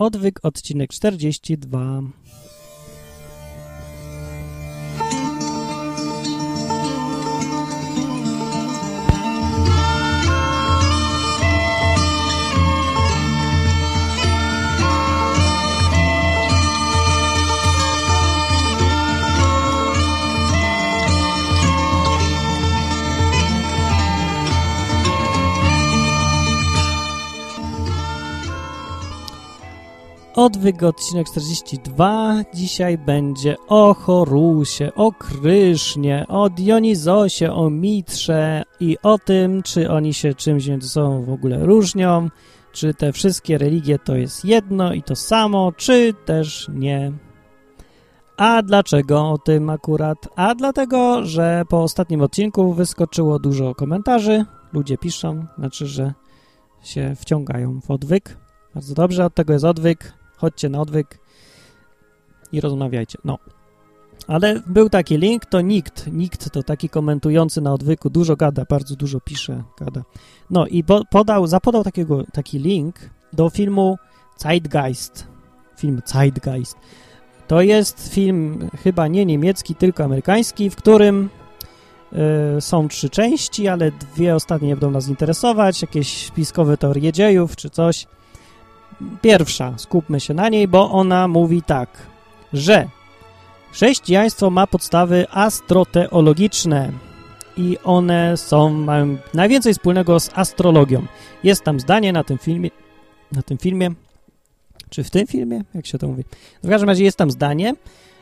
Odwyk, odcinek 42. Odwyk, odcinek 42. Dzisiaj będzie o Horusie, o Krysznie, o Dionizosie, o Mitrze i o tym, czy oni się czymś między sobą w ogóle różnią, czy te wszystkie religie to jest jedno i to samo, czy też nie. A dlaczego o tym akurat? A dlatego, że po ostatnim odcinku wyskoczyło dużo komentarzy, ludzie piszą, znaczy, że się wciągają w odwyk. Bardzo dobrze, od tego jest odwyk chodźcie na odwyk i rozmawiajcie. No. Ale był taki link, to nikt, nikt to taki komentujący na odwyku, dużo gada, bardzo dużo pisze, gada. No i po, podał, zapodał takiego, taki link do filmu Zeitgeist. Film Zeitgeist. To jest film chyba nie niemiecki, tylko amerykański, w którym y, są trzy części, ale dwie ostatnie nie będą nas interesować, jakieś spiskowe teorie dziejów czy coś pierwsza, skupmy się na niej, bo ona mówi tak, że chrześcijaństwo ma podstawy astroteologiczne i one są, mają najwięcej wspólnego z astrologią. Jest tam zdanie na tym filmie, na tym filmie, czy w tym filmie, jak się to mówi. W każdym razie jest tam zdanie,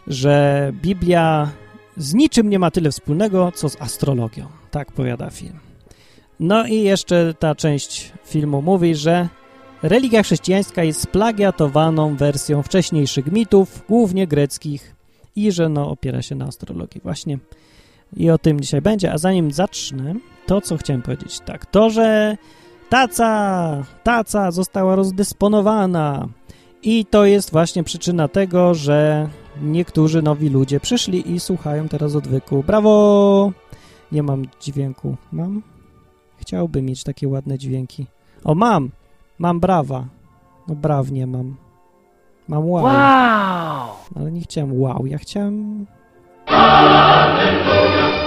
że Biblia z niczym nie ma tyle wspólnego, co z astrologią. Tak powiada film. No i jeszcze ta część filmu mówi, że Religia chrześcijańska jest splagiatowaną wersją wcześniejszych mitów, głównie greckich, i że no, opiera się na astrologii właśnie. I o tym dzisiaj będzie. A zanim zacznę, to co chciałem powiedzieć, tak, to, że taca, taca została rozdysponowana i to jest właśnie przyczyna tego, że niektórzy nowi ludzie przyszli i słuchają teraz odwyku. Brawo! Nie mam dźwięku. Mam? Chciałbym mieć takie ładne dźwięki. O, mam! Mam brawa. No braw nie mam. Mam wow. wow. Ale nie chciałem wow, ja chciałem...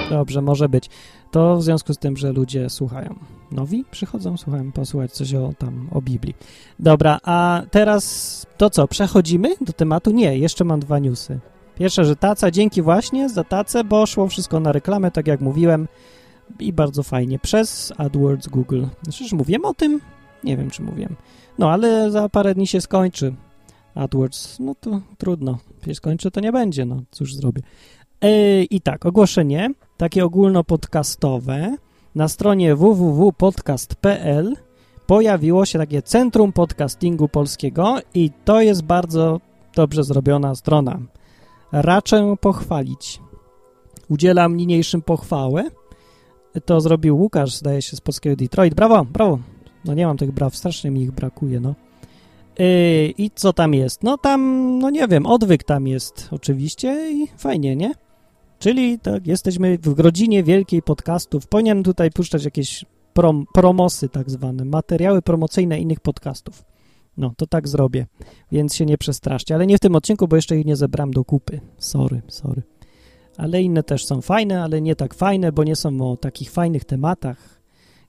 Dobrze, może być. To w związku z tym, że ludzie słuchają. Nowi przychodzą, słuchają, posłuchać coś o tam, o Biblii. Dobra, a teraz to co, przechodzimy do tematu? Nie, jeszcze mam dwa newsy. Pierwsza, że taca, dzięki właśnie za tacę, bo szło wszystko na reklamę, tak jak mówiłem i bardzo fajnie, przez AdWords Google. Przecież mówiłem o tym? Nie wiem, czy mówiłem. No, ale za parę dni się skończy AdWords. No to trudno. Się skończy, to nie będzie. No, cóż zrobię. Yy, I tak, ogłoszenie takie ogólnopodcastowe. Na stronie www.podcast.pl pojawiło się takie Centrum Podcastingu Polskiego i to jest bardzo dobrze zrobiona strona. Raczę pochwalić. Udzielam niniejszym pochwałę. To zrobił Łukasz, zdaje się, z polskiego Detroit. Brawo, brawo. No nie mam tych braw, strasznie mi ich brakuje, no. Yy, I co tam jest? No tam, no nie wiem, odwyk tam jest oczywiście i fajnie, nie? Czyli tak, jesteśmy w rodzinie wielkiej podcastów. Powinienem tutaj puszczać jakieś prom, promosy tak zwane, materiały promocyjne innych podcastów. No, to tak zrobię, więc się nie przestraszcie. Ale nie w tym odcinku, bo jeszcze ich nie zebrałem do kupy. Sorry, sorry. Ale inne też są fajne, ale nie tak fajne, bo nie są o takich fajnych tematach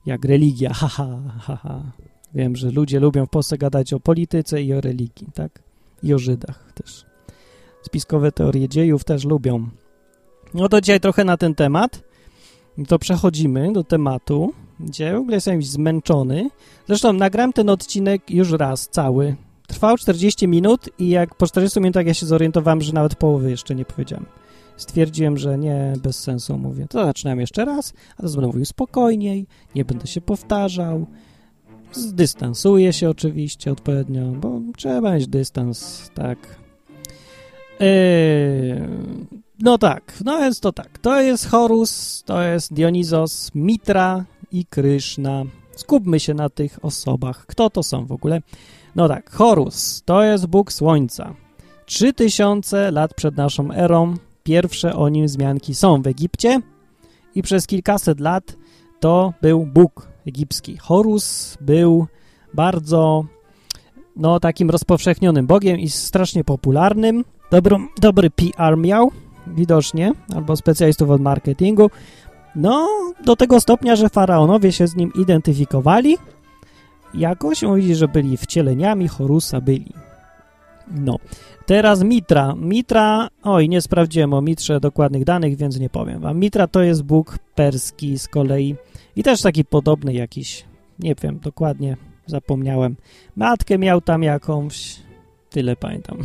jak religia, haha, haha. Wiem, że ludzie lubią w Polsce gadać o polityce i o religii, tak? I o Żydach też. Spiskowe teorie dziejów też lubią. No to dzisiaj trochę na ten temat. To przechodzimy do tematu, gdzie w ogóle jestem zmęczony. Zresztą nagram ten odcinek już raz, cały. Trwał 40 minut i jak po 40 minutach ja się zorientowałem, że nawet połowy jeszcze nie powiedziałem stwierdziłem, że nie, bez sensu mówię. To zaczynam jeszcze raz, a to będę mówił spokojniej, nie będę się powtarzał, zdystansuję się oczywiście odpowiednio, bo trzeba mieć dystans, tak. Yy, no tak, no jest to tak. To jest Horus, to jest Dionizos, Mitra i Kryszna. Skupmy się na tych osobach. Kto to są w ogóle? No tak, Horus to jest Bóg Słońca. 3000 lat przed naszą erą pierwsze o nim wzmianki są w Egipcie i przez kilkaset lat to był Bóg egipski. Horus był bardzo no takim rozpowszechnionym bogiem i strasznie popularnym. Dobrą, dobry PR miał, widocznie, albo specjalistów od marketingu. No, do tego stopnia, że faraonowie się z nim identyfikowali. Jakoś mówi, że byli wcieleniami Horusa, byli. No, teraz Mitra. Mitra, oj, nie sprawdziłem o Mitrze dokładnych danych, więc nie powiem wam. Mitra to jest bóg perski z kolei i też taki podobny jakiś, nie wiem, dokładnie zapomniałem. Matkę miał tam jakąś, tyle pamiętam.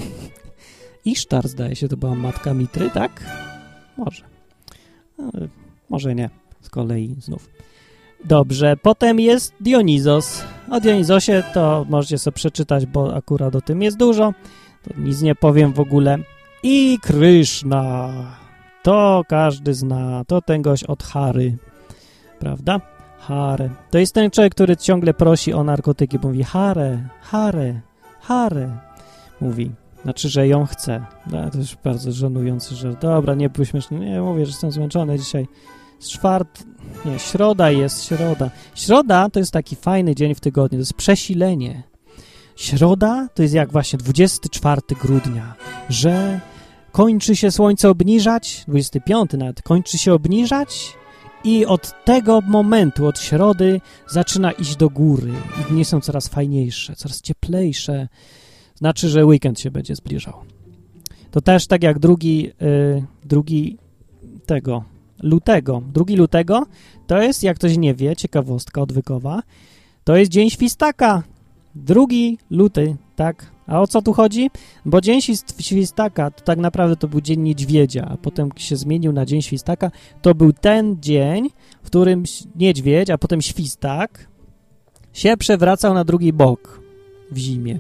Isztar zdaje się, to była matka Mitry, tak? Może. No, może nie, z kolei znów. Dobrze, potem jest Dionizos. O Dionizosie to możecie sobie przeczytać, bo akurat o tym jest dużo. To nic nie powiem w ogóle. I Kryszna. To każdy zna. To ten gość od Hary. Prawda? Hare. To jest ten człowiek, który ciągle prosi o narkotyki. Mówi Hare, Hare, Hare. Mówi. Znaczy, że ją chce. No, to już bardzo żenujący, że dobra, nie śmieszny. Nie, mówię, że jestem zmęczony dzisiaj. Czwart... Nie, środa jest, środa. Środa to jest taki fajny dzień w tygodniu, to jest przesilenie. Środa to jest jak właśnie 24 grudnia, że kończy się słońce obniżać, 25 nawet, kończy się obniżać i od tego momentu, od środy zaczyna iść do góry i dni są coraz fajniejsze, coraz cieplejsze. Znaczy, że weekend się będzie zbliżał. To też tak jak drugi, yy, drugi tego, lutego. Drugi lutego to jest, jak ktoś nie wie, ciekawostka odwykowa, to jest dzień świstaka. Drugi luty, tak? A o co tu chodzi? Bo dzień świstaka to tak naprawdę to był dzień niedźwiedzia, a potem się zmienił na dzień świstaka. To był ten dzień, w którym niedźwiedź, a potem świstak się przewracał na drugi bok w zimie.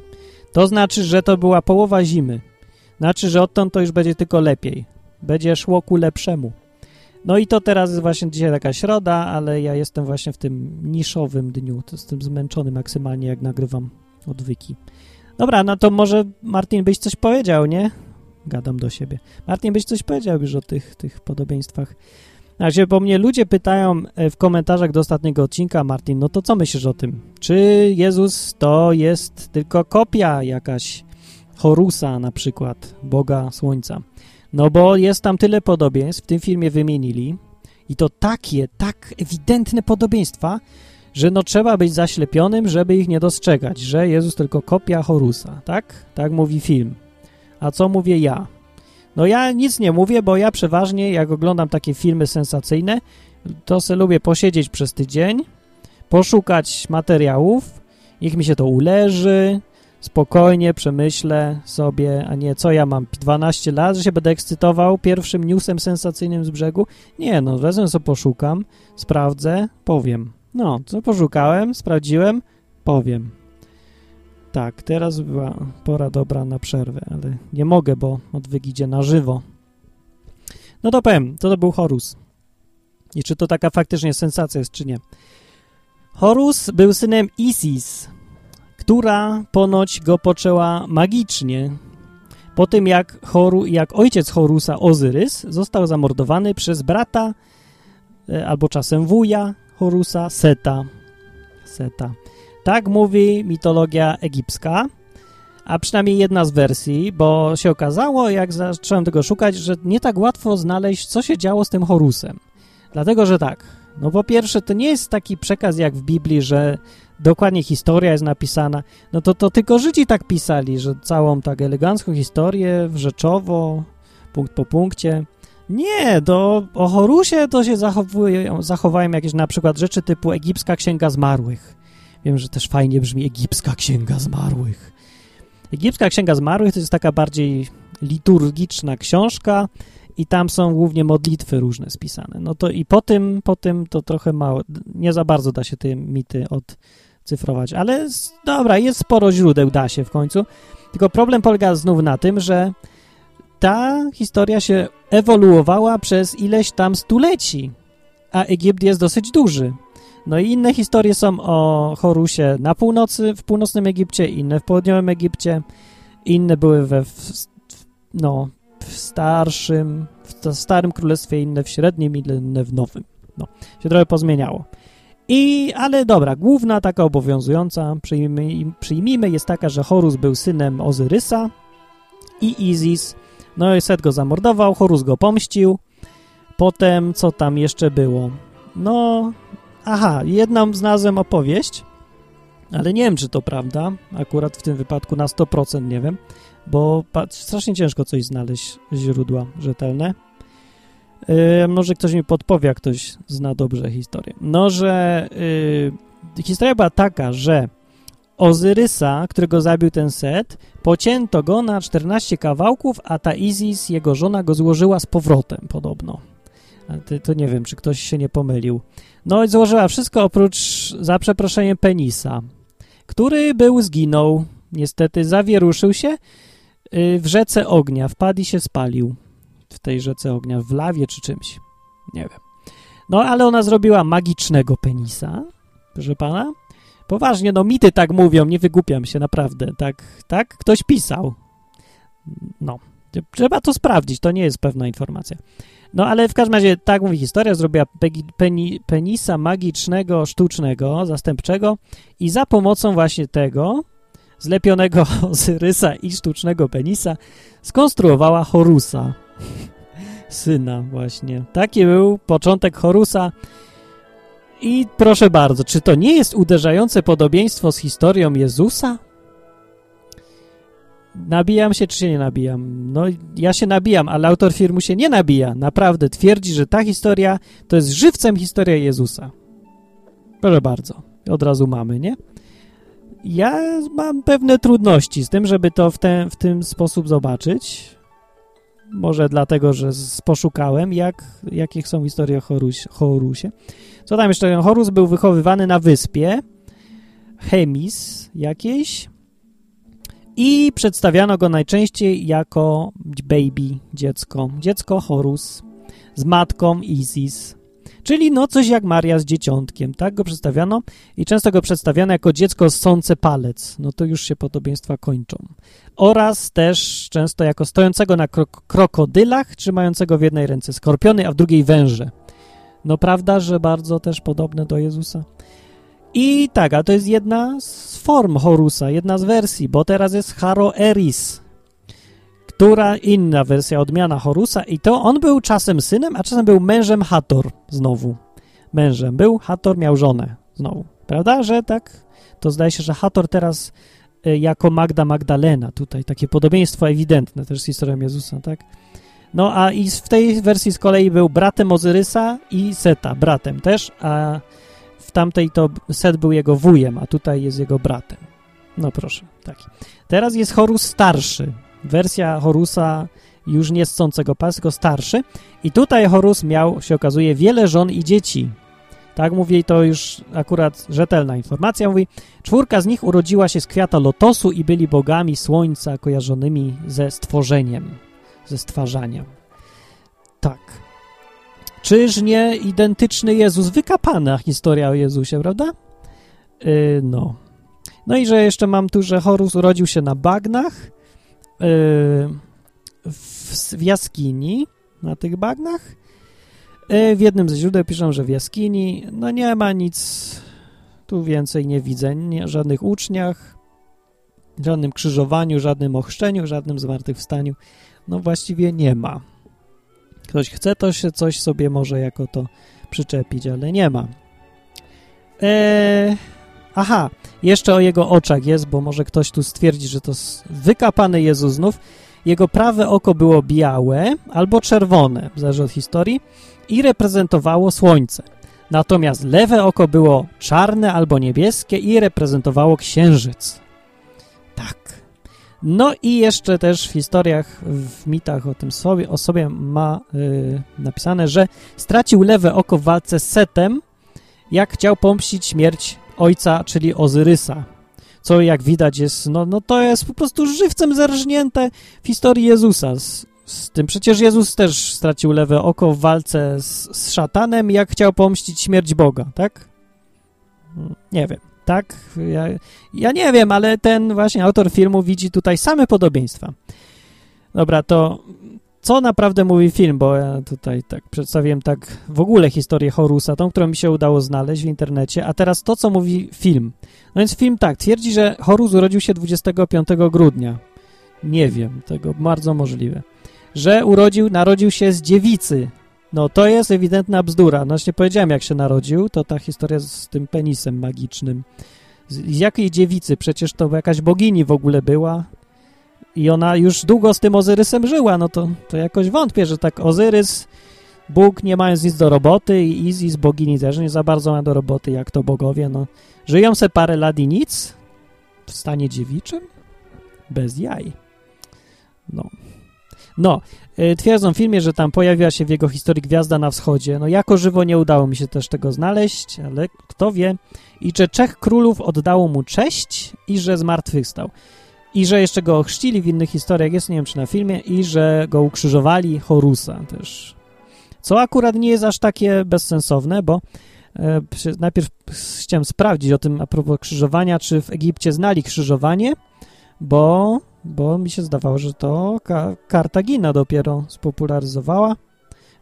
To znaczy, że to była połowa zimy. Znaczy, że odtąd to już będzie tylko lepiej. Będzie szło ku lepszemu. No i to teraz jest właśnie dzisiaj taka środa, ale ja jestem właśnie w tym niszowym dniu. To jestem zmęczony maksymalnie, jak nagrywam odwyki. Dobra, no to może Martin byś coś powiedział, nie? Gadam do siebie. Martin byś coś powiedział już o tych, tych podobieństwach. Znaczy, bo mnie ludzie pytają e, w komentarzach do ostatniego odcinka, Martin, no to co myślisz o tym? Czy Jezus to jest tylko kopia jakaś Horusa na przykład, Boga Słońca? No bo jest tam tyle podobieństw, w tym filmie wymienili i to takie, tak ewidentne podobieństwa, że no trzeba być zaślepionym, żeby ich nie dostrzegać, że Jezus tylko kopia Horusa, tak? Tak mówi film. A co mówię ja? No ja nic nie mówię, bo ja przeważnie, jak oglądam takie filmy sensacyjne, to se lubię posiedzieć przez tydzień, poszukać materiałów, niech mi się to uleży, spokojnie przemyślę sobie, a nie co ja mam 12 lat, że się będę ekscytował pierwszym newsem sensacyjnym z brzegu. Nie, no wezmę sobie poszukam, sprawdzę, powiem. No, co poszukałem, sprawdziłem, powiem. Tak, teraz była pora dobra na przerwę, ale nie mogę, bo odwyk idzie na żywo. No to powiem, to to był Horus. I czy to taka faktycznie sensacja jest, czy nie. Horus był synem Isis, która ponoć go poczęła magicznie. Po tym jak, Horu, jak ojciec Horusa, Ozyrys, został zamordowany przez brata e, albo czasem wuja Horusa, Seta. Seta. Tak mówi mitologia egipska, a przynajmniej jedna z wersji, bo się okazało, jak zacząłem tego szukać, że nie tak łatwo znaleźć, co się działo z tym Horusem. Dlatego, że tak, no po pierwsze, to nie jest taki przekaz jak w Biblii, że dokładnie historia jest napisana. No to, to tylko Żydzi tak pisali, że całą tak elegancką historię, rzeczowo, punkt po punkcie. Nie, do, o Horusie to się zachowują, zachowają jakieś na przykład rzeczy typu egipska księga zmarłych. Wiem, że też fajnie brzmi egipska księga zmarłych. Egipska księga zmarłych to jest taka bardziej liturgiczna książka i tam są głównie modlitwy różne spisane. No to i po tym, po tym to trochę mało, nie za bardzo da się te mity odcyfrować, ale dobra, jest sporo źródeł, da się w końcu. Tylko problem polega znów na tym, że ta historia się ewoluowała przez ileś tam stuleci, a Egipt jest dosyć duży. No i inne historie są o Horusie na północy, w północnym Egipcie, inne w południowym Egipcie, inne były we, w, no, w starszym, w starym królestwie, inne w średnim, inne w nowym. No, się trochę pozmieniało. I, ale dobra, główna taka obowiązująca, przyjmijmy, przyjmijmy, jest taka, że Horus był synem Ozyrysa i Izis. No i Set go zamordował, Horus go pomścił. Potem, co tam jeszcze było? No, aha, jedną znalazłem opowieść, ale nie wiem, czy to prawda, akurat w tym wypadku na 100% nie wiem, bo strasznie ciężko coś znaleźć, źródła rzetelne. Yy, może ktoś mi podpowie, jak ktoś zna dobrze historię. No, że yy, historia była taka, że Ozyrysa, którego zabił ten Set, pocięto go na 14 kawałków, a ta Isis, jego żona, go złożyła z powrotem podobno. To, to nie wiem, czy ktoś się nie pomylił. No i złożyła wszystko oprócz, za przeproszeniem, penisa, który był, zginął. Niestety zawieruszył się yy, w rzece ognia, wpadł i się spalił tej rzece ognia, w lawie czy czymś. Nie wiem. No, ale ona zrobiła magicznego penisa, proszę pana. Poważnie, no mity tak mówią, nie wygłupiam się, naprawdę. Tak, tak ktoś pisał. No, trzeba to sprawdzić, to nie jest pewna informacja. No, ale w każdym razie, tak mówi historia, zrobiła peni, penisa magicznego, sztucznego, zastępczego i za pomocą właśnie tego zlepionego z rysa i sztucznego penisa skonstruowała Horusa, syna właśnie. Taki był początek Horusa. I proszę bardzo, czy to nie jest uderzające podobieństwo z historią Jezusa? Nabijam się, czy się nie nabijam? No, ja się nabijam, ale autor filmu się nie nabija. Naprawdę twierdzi, że ta historia to jest żywcem historia Jezusa. Proszę bardzo, od razu mamy, nie? Ja mam pewne trudności z tym, żeby to w, ten, w tym sposób zobaczyć. Może dlatego, że poszukałem, jak, jakie są historie o Horus, Horusie. Co tam jeszcze? Horus był wychowywany na wyspie Chemis jakiejś i przedstawiano go najczęściej jako baby, dziecko. Dziecko Horus z matką Isis. Czyli no coś jak Maria z dzieciątkiem, tak go przedstawiano i często go przedstawiano jako dziecko ssące palec, no to już się podobieństwa kończą. Oraz też często jako stojącego na krok krokodylach, trzymającego w jednej ręce skorpiony, a w drugiej węże. No prawda, że bardzo też podobne do Jezusa. I tak, a to jest jedna z form Horusa, jedna z wersji, bo teraz jest Haro Eris, która inna wersja, odmiana Horusa i to on był czasem synem, a czasem był mężem Hator znowu. Mężem był, Hator miał żonę znowu. Prawda, że tak? To zdaje się, że Hator teraz y, jako Magda Magdalena, tutaj takie podobieństwo ewidentne też z historią Jezusa, tak? No a i w tej wersji z kolei był bratem Ozyrysa i Seta, bratem też, a w tamtej to Set był jego wujem, a tutaj jest jego bratem. No proszę, taki. Teraz jest Horus starszy, wersja Horusa już nie scącego pas, tylko starszy. I tutaj Horus miał, się okazuje, wiele żon i dzieci. Tak mówi, to już akurat rzetelna informacja. Mówi, czwórka z nich urodziła się z kwiata lotosu i byli bogami słońca kojarzonymi ze stworzeniem, ze stwarzaniem. Tak. Czyż nie identyczny Jezus? Wykapana historia o Jezusie, prawda? Yy, no. No i że jeszcze mam tu, że Horus urodził się na bagnach, w, w jaskini, na tych bagnach. E, w jednym ze źródeł piszą, że w jaskini. No nie ma nic, tu więcej nie widzę, nie, żadnych uczniach, żadnym krzyżowaniu, żadnym ochrzczeniu, żadnym zmartwychwstaniu. No właściwie nie ma. Ktoś chce, to się coś sobie może jako to przyczepić, ale nie ma. Eee, aha, jeszcze o jego oczach jest, bo może ktoś tu stwierdzi, że to wykapany Jezus znów. Jego prawe oko było białe albo czerwone, zależy od historii, i reprezentowało słońce. Natomiast lewe oko było czarne albo niebieskie i reprezentowało księżyc. Tak. No i jeszcze też w historiach, w mitach o tym sobie, o sobie ma yy, napisane, że stracił lewe oko w walce z Setem, jak chciał pomścić śmierć ojca, czyli Ozyrysa. Co jak widać jest, no, no to jest po prostu żywcem zerżnięte w historii Jezusa. Z, z tym przecież Jezus też stracił lewe oko w walce z, z szatanem, jak chciał pomścić śmierć Boga, tak? Nie wiem, tak? Ja, ja nie wiem, ale ten właśnie autor filmu widzi tutaj same podobieństwa. Dobra, to co naprawdę mówi film, bo ja tutaj tak przedstawiłem tak w ogóle historię Horusa, tą, którą mi się udało znaleźć w internecie, a teraz to, co mówi film. No więc film tak, twierdzi, że Horus urodził się 25 grudnia. Nie wiem, tego bardzo możliwe. Że urodził, narodził się z dziewicy. No to jest ewidentna bzdura. No właśnie powiedziałem, jak się narodził, to ta historia z tym penisem magicznym. Z, z jakiej dziewicy? Przecież to jakaś bogini w ogóle była. I ona już długo z tym Ozyrysem żyła, no to, to jakoś wątpię, że tak Ozyrys, Bóg nie mając nic do roboty i Izis, bogini też nie za bardzo ma do roboty, jak to bogowie, no. Żyją se parę lat i nic? W stanie dziewiczym? Bez jaj. No. No, yy, twierdzą w filmie, że tam pojawiła się w jego historii Gwiazda na Wschodzie. No jako żywo nie udało mi się też tego znaleźć, ale kto wie. I że trzech królów oddało mu cześć i że zmartwychwstał. I że jeszcze go ochrzcili w innych historiach, jest nie wiem czy na filmie, i że go ukrzyżowali Horusa też. Co akurat nie jest aż takie bezsensowne, bo e, najpierw chciałem sprawdzić o tym a propos krzyżowania, czy w Egipcie znali krzyżowanie, bo, bo mi się zdawało, że to Ka Kartagina dopiero spopularyzowała,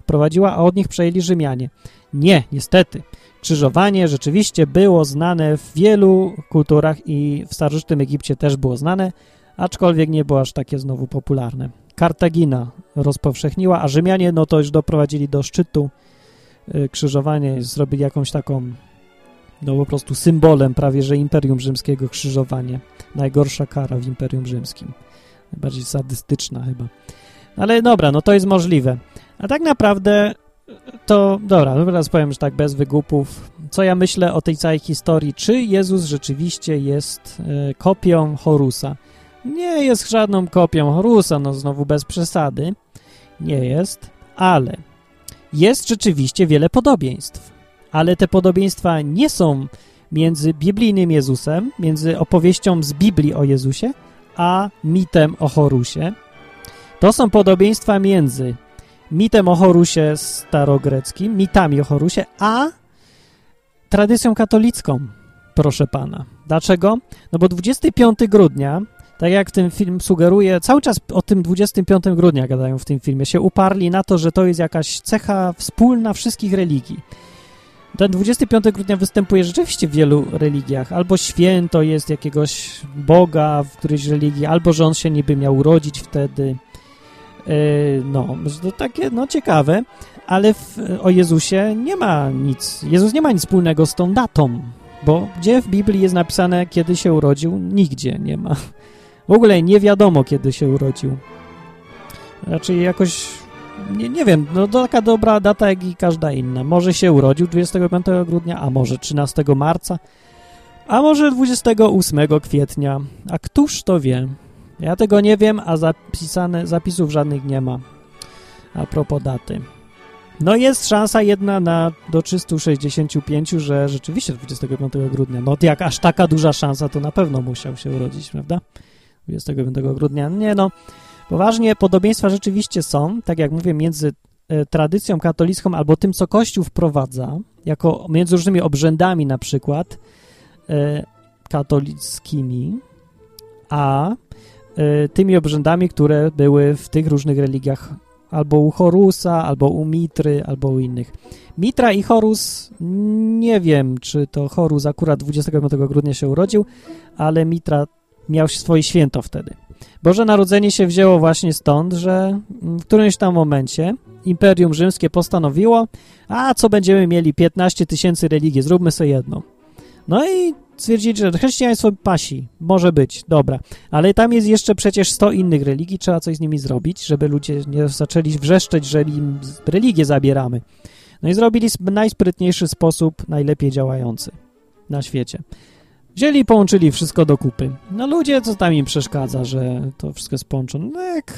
prowadziła, a od nich przejęli Rzymianie. Nie, niestety. Krzyżowanie rzeczywiście było znane w wielu kulturach i w starożytnym Egipcie też było znane, aczkolwiek nie było aż takie znowu popularne. Kartagina rozpowszechniła, a Rzymianie no to już doprowadzili do szczytu y, krzyżowanie, zrobili jakąś taką no po prostu symbolem prawie, że Imperium Rzymskiego krzyżowanie. Najgorsza kara w Imperium Rzymskim. Najbardziej sadystyczna chyba. Ale dobra, no to jest możliwe. A tak naprawdę to dobra, no teraz powiem, że tak bez wygupów. Co ja myślę o tej całej historii? Czy Jezus rzeczywiście jest e, kopią Horusa? Nie jest żadną kopią Horusa, no znowu bez przesady. Nie jest, ale jest rzeczywiście wiele podobieństw. Ale te podobieństwa nie są między biblijnym Jezusem, między opowieścią z Biblii o Jezusie, a mitem o Horusie. To są podobieństwa między mitem o Horusie starogreckim, mitami o Horusie, a tradycją katolicką, proszę pana. Dlaczego? No bo 25 grudnia, tak jak ten film sugeruje, cały czas o tym 25 grudnia gadają w tym filmie, się uparli na to, że to jest jakaś cecha wspólna wszystkich religii. Ten 25 grudnia występuje rzeczywiście w wielu religiach. Albo święto jest jakiegoś Boga w którejś religii, albo że on się niby miał urodzić wtedy. Yy, no, to takie, no ciekawe, ale w, o Jezusie nie ma nic, Jezus nie ma nic wspólnego z tą datą, bo gdzie w Biblii jest napisane, kiedy się urodził? Nigdzie nie ma. W ogóle nie wiadomo, kiedy się urodził. Raczej jakoś, nie, nie wiem, no to taka dobra data jak i każda inna. Może się urodził 25 grudnia, a może 13 marca, a może 28 kwietnia, a któż to wie? Ja tego nie wiem, a zapisane, zapisów żadnych nie ma a propos daty. No jest szansa jedna na do 365, że rzeczywiście 25 grudnia. No jak aż taka duża szansa, to na pewno musiał się urodzić, prawda? 25 grudnia. Nie no, poważnie podobieństwa rzeczywiście są, tak jak mówię, między e, tradycją katolicką albo tym, co Kościół wprowadza, jako między różnymi obrzędami na przykład e, katolickimi, a tymi obrzędami, które były w tych różnych religiach albo u Horusa, albo u Mitry, albo u innych. Mitra i Horus, nie wiem, czy to Horus akurat 25 grudnia się urodził, ale Mitra miał swoje święto wtedy. Boże Narodzenie się wzięło właśnie stąd, że w którymś tam momencie Imperium Rzymskie postanowiło, a co będziemy mieli 15 tysięcy religii, zróbmy sobie jedno. No i stwierdzili, że chrześcijaństwo pasi, może być, dobra, ale tam jest jeszcze przecież 100 innych religii, trzeba coś z nimi zrobić, żeby ludzie nie zaczęli wrzeszczeć, że im religię zabieramy. No i zrobili najsprytniejszy sposób, najlepiej działający na świecie. Wzięli i połączyli wszystko do kupy. No ludzie, co tam im przeszkadza, że to wszystko jest połączone? No jak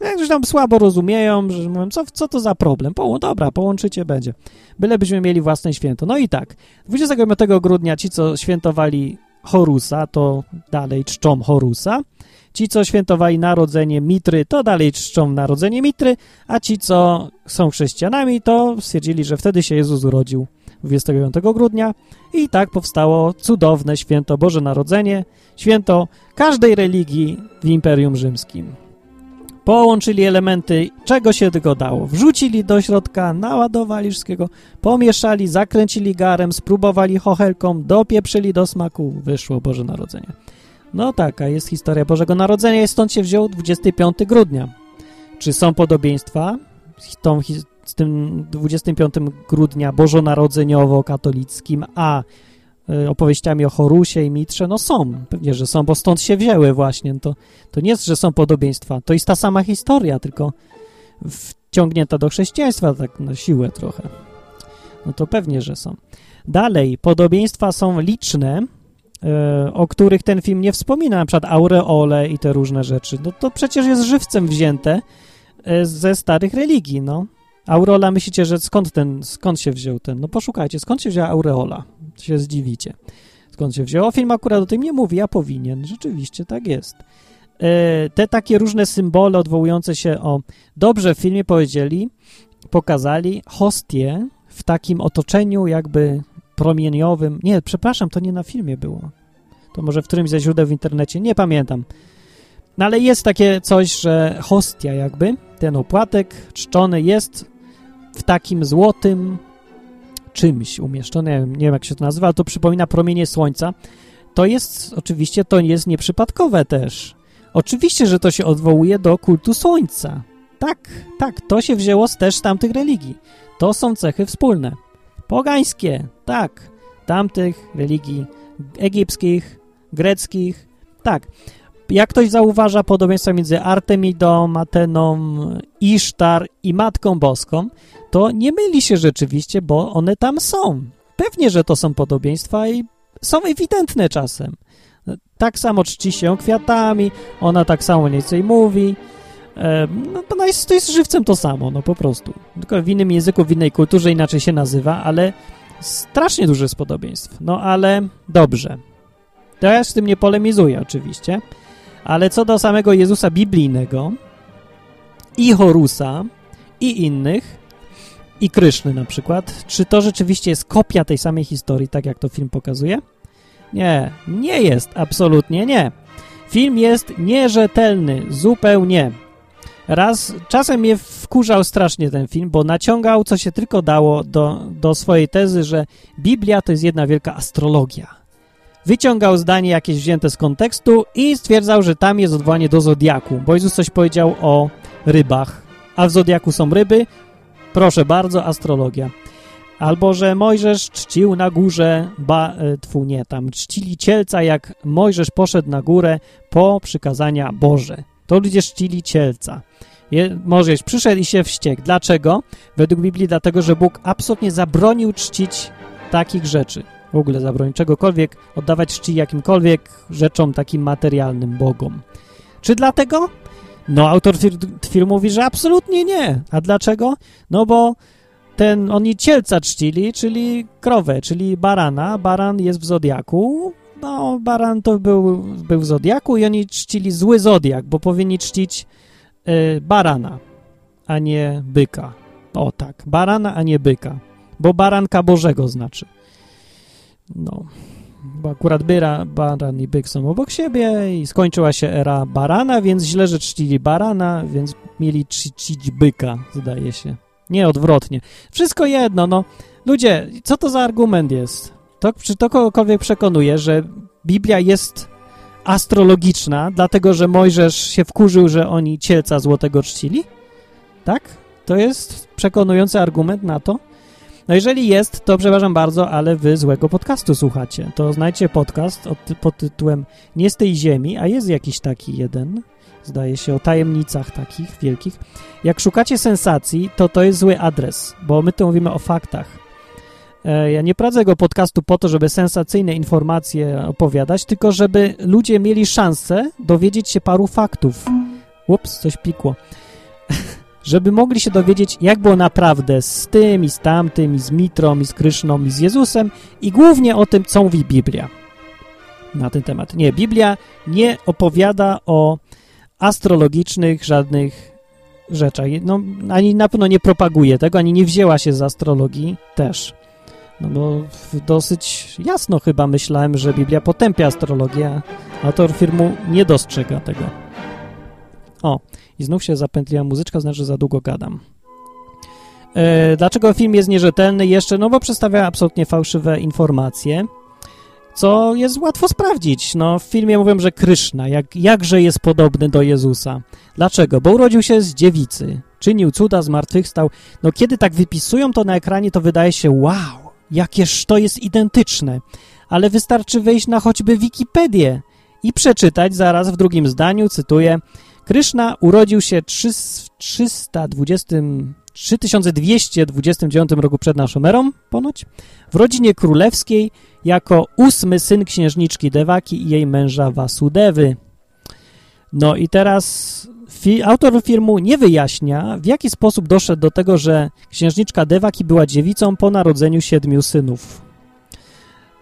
jak tam słabo rozumieją, że mówią, co, co to za problem? Po, dobra, połączycie, będzie. Bylebyśmy mieli własne święto. No i tak, 25 grudnia ci, co świętowali Horusa, to dalej czczą Horusa. Ci, co świętowali narodzenie Mitry, to dalej czczą narodzenie Mitry, a ci, co są chrześcijanami, to stwierdzili, że wtedy się Jezus urodził 25 grudnia i tak powstało cudowne święto Boże Narodzenie, święto każdej religii w Imperium Rzymskim. Połączyli elementy, czego się tylko dało. Wrzucili do środka, naładowali wszystkiego, pomieszali, zakręcili garem, spróbowali chochelką, dopieprzyli do smaku, wyszło Boże Narodzenie. No taka jest historia Bożego Narodzenia i stąd się wziął 25 grudnia. Czy są podobieństwa z, tą, z tym 25 grudnia bożonarodzeniowo-katolickim, a opowieściami o Horusie i Mitrze? No są, pewnie, że są, bo stąd się wzięły właśnie. To, to nie jest, że są podobieństwa. To jest ta sama historia, tylko wciągnięta do chrześcijaństwa tak na siłę trochę. No to pewnie, że są. Dalej, podobieństwa są liczne, E, o których ten film nie wspomina, na przykład aureole i te różne rzeczy. No to przecież jest żywcem wzięte e, ze starych religii, no. Aureola, myślicie, że skąd ten, skąd się wziął ten? No poszukajcie, skąd się wzięła aureola? Się zdziwicie. Skąd się wzięło? Film akurat o tym nie mówi, a powinien. Rzeczywiście tak jest. E, te takie różne symbole odwołujące się o... Dobrze w filmie powiedzieli, pokazali hostie w takim otoczeniu jakby promieniowym. Nie, przepraszam, to nie na filmie było. To może w którymś ze źródeł w internecie, nie pamiętam. No ale jest takie coś, że hostia jakby, ten opłatek czczony jest w takim złotym czymś umieszczony, nie wiem, jak się to nazywa, ale to przypomina promienie słońca. To jest, oczywiście, to jest nieprzypadkowe też. Oczywiście, że to się odwołuje do kultu słońca. Tak, tak, to się wzięło z też tamtych religii. To są cechy wspólne. Pogańskie, tak, tamtych religii egipskich, greckich, tak. Jak ktoś zauważa podobieństwa między Artemidą, Ateną, Isztar i Matką Boską, to nie myli się rzeczywiście, bo one tam są. Pewnie, że to są podobieństwa i są ewidentne czasem. Tak samo czci się kwiatami, ona tak samo mniej więcej mówi, no to jest, to jest żywcem to samo, no po prostu. Tylko w innym języku, w innej kulturze inaczej się nazywa, ale strasznie dużo jest podobieństw. No ale dobrze. Ja z tym nie polemizuję oczywiście, ale co do samego Jezusa biblijnego i Horusa i innych i Kryszny na przykład, czy to rzeczywiście jest kopia tej samej historii, tak jak to film pokazuje? Nie, nie jest, absolutnie nie. Film jest nierzetelny, zupełnie. Raz, czasem mnie wkurzał strasznie ten film, bo naciągał, co się tylko dało do, do swojej tezy, że Biblia to jest jedna wielka astrologia. Wyciągał zdanie jakieś wzięte z kontekstu i stwierdzał, że tam jest odwołanie do Zodiaku, bo Jezus coś powiedział o rybach, a w Zodiaku są ryby, proszę bardzo, astrologia. Albo, że Mojżesz czcił na górze, ba, e, tfu, nie, tam czcili cielca, jak Mojżesz poszedł na górę po przykazania Boże. To ludzie czcili cielca. Je, Możeś przyszedł i się wściekł. Dlaczego? Według Biblii dlatego, że Bóg absolutnie zabronił czcić takich rzeczy. W ogóle zabronił czegokolwiek, oddawać czci jakimkolwiek rzeczom takim materialnym Bogom. Czy dlatego? No, autor filmu mówi, że absolutnie nie. A dlaczego? No bo ten, oni cielca czcili, czyli krowę, czyli barana. Baran jest w Zodiaku, no, baran to był, był w Zodiaku i oni czcili zły Zodiak, bo powinni czcić y, barana, a nie byka. O tak, barana, a nie byka, bo baranka Bożego znaczy. No, bo akurat byra, baran i byk są obok siebie i skończyła się era barana, więc źle, że czcili barana, więc mieli czcić byka, zdaje się. Nie odwrotnie. Wszystko jedno, no. Ludzie, co to za argument jest? To, czy to kogokolwiek przekonuje, że Biblia jest astrologiczna, dlatego że Mojżesz się wkurzył, że oni cielca złotego czcili? Tak? To jest przekonujący argument na to? No jeżeli jest, to przepraszam bardzo, ale wy złego podcastu słuchacie. To znajdźcie podcast pod tytułem Nie z tej ziemi, a jest jakiś taki jeden, zdaje się, o tajemnicach takich wielkich. Jak szukacie sensacji, to to jest zły adres, bo my tu mówimy o faktach. E, ja nie prowadzę go podcastu po to, żeby sensacyjne informacje opowiadać, tylko żeby ludzie mieli szansę dowiedzieć się paru faktów. Ups, coś pikło. żeby mogli się dowiedzieć, jak było naprawdę z tym i z tamtym, i z Mitrą, i z Kryszną, i z Jezusem, i głównie o tym, co mówi Biblia na ten temat. Nie, Biblia nie opowiada o astrologicznych żadnych rzeczach. No, ani na pewno nie propaguje tego, ani nie wzięła się z astrologii też. No bo dosyć jasno chyba myślałem, że Biblia potępia astrologię, a autor filmu nie dostrzega tego. O, i znów się zapętliła muzyczka, znaczy, za długo gadam. E, dlaczego film jest nierzetelny jeszcze? No bo przedstawia absolutnie fałszywe informacje, co jest łatwo sprawdzić. No w filmie mówią, że Kryszna, jak, jakże jest podobny do Jezusa. Dlaczego? Bo urodził się z dziewicy, czynił cuda, zmartwychwstał. No kiedy tak wypisują to na ekranie, to wydaje się, wow, jakież to jest identyczne. Ale wystarczy wejść na choćby Wikipedię i przeczytać zaraz w drugim zdaniu, cytuję, Kryszna urodził się 320, 3229 roku przed naszą erą, ponoć, w rodzinie królewskiej jako ósmy syn księżniczki Dewaki i jej męża Wasudewy. No i teraz fi autor filmu nie wyjaśnia, w jaki sposób doszedł do tego, że księżniczka Dewaki była dziewicą po narodzeniu siedmiu synów.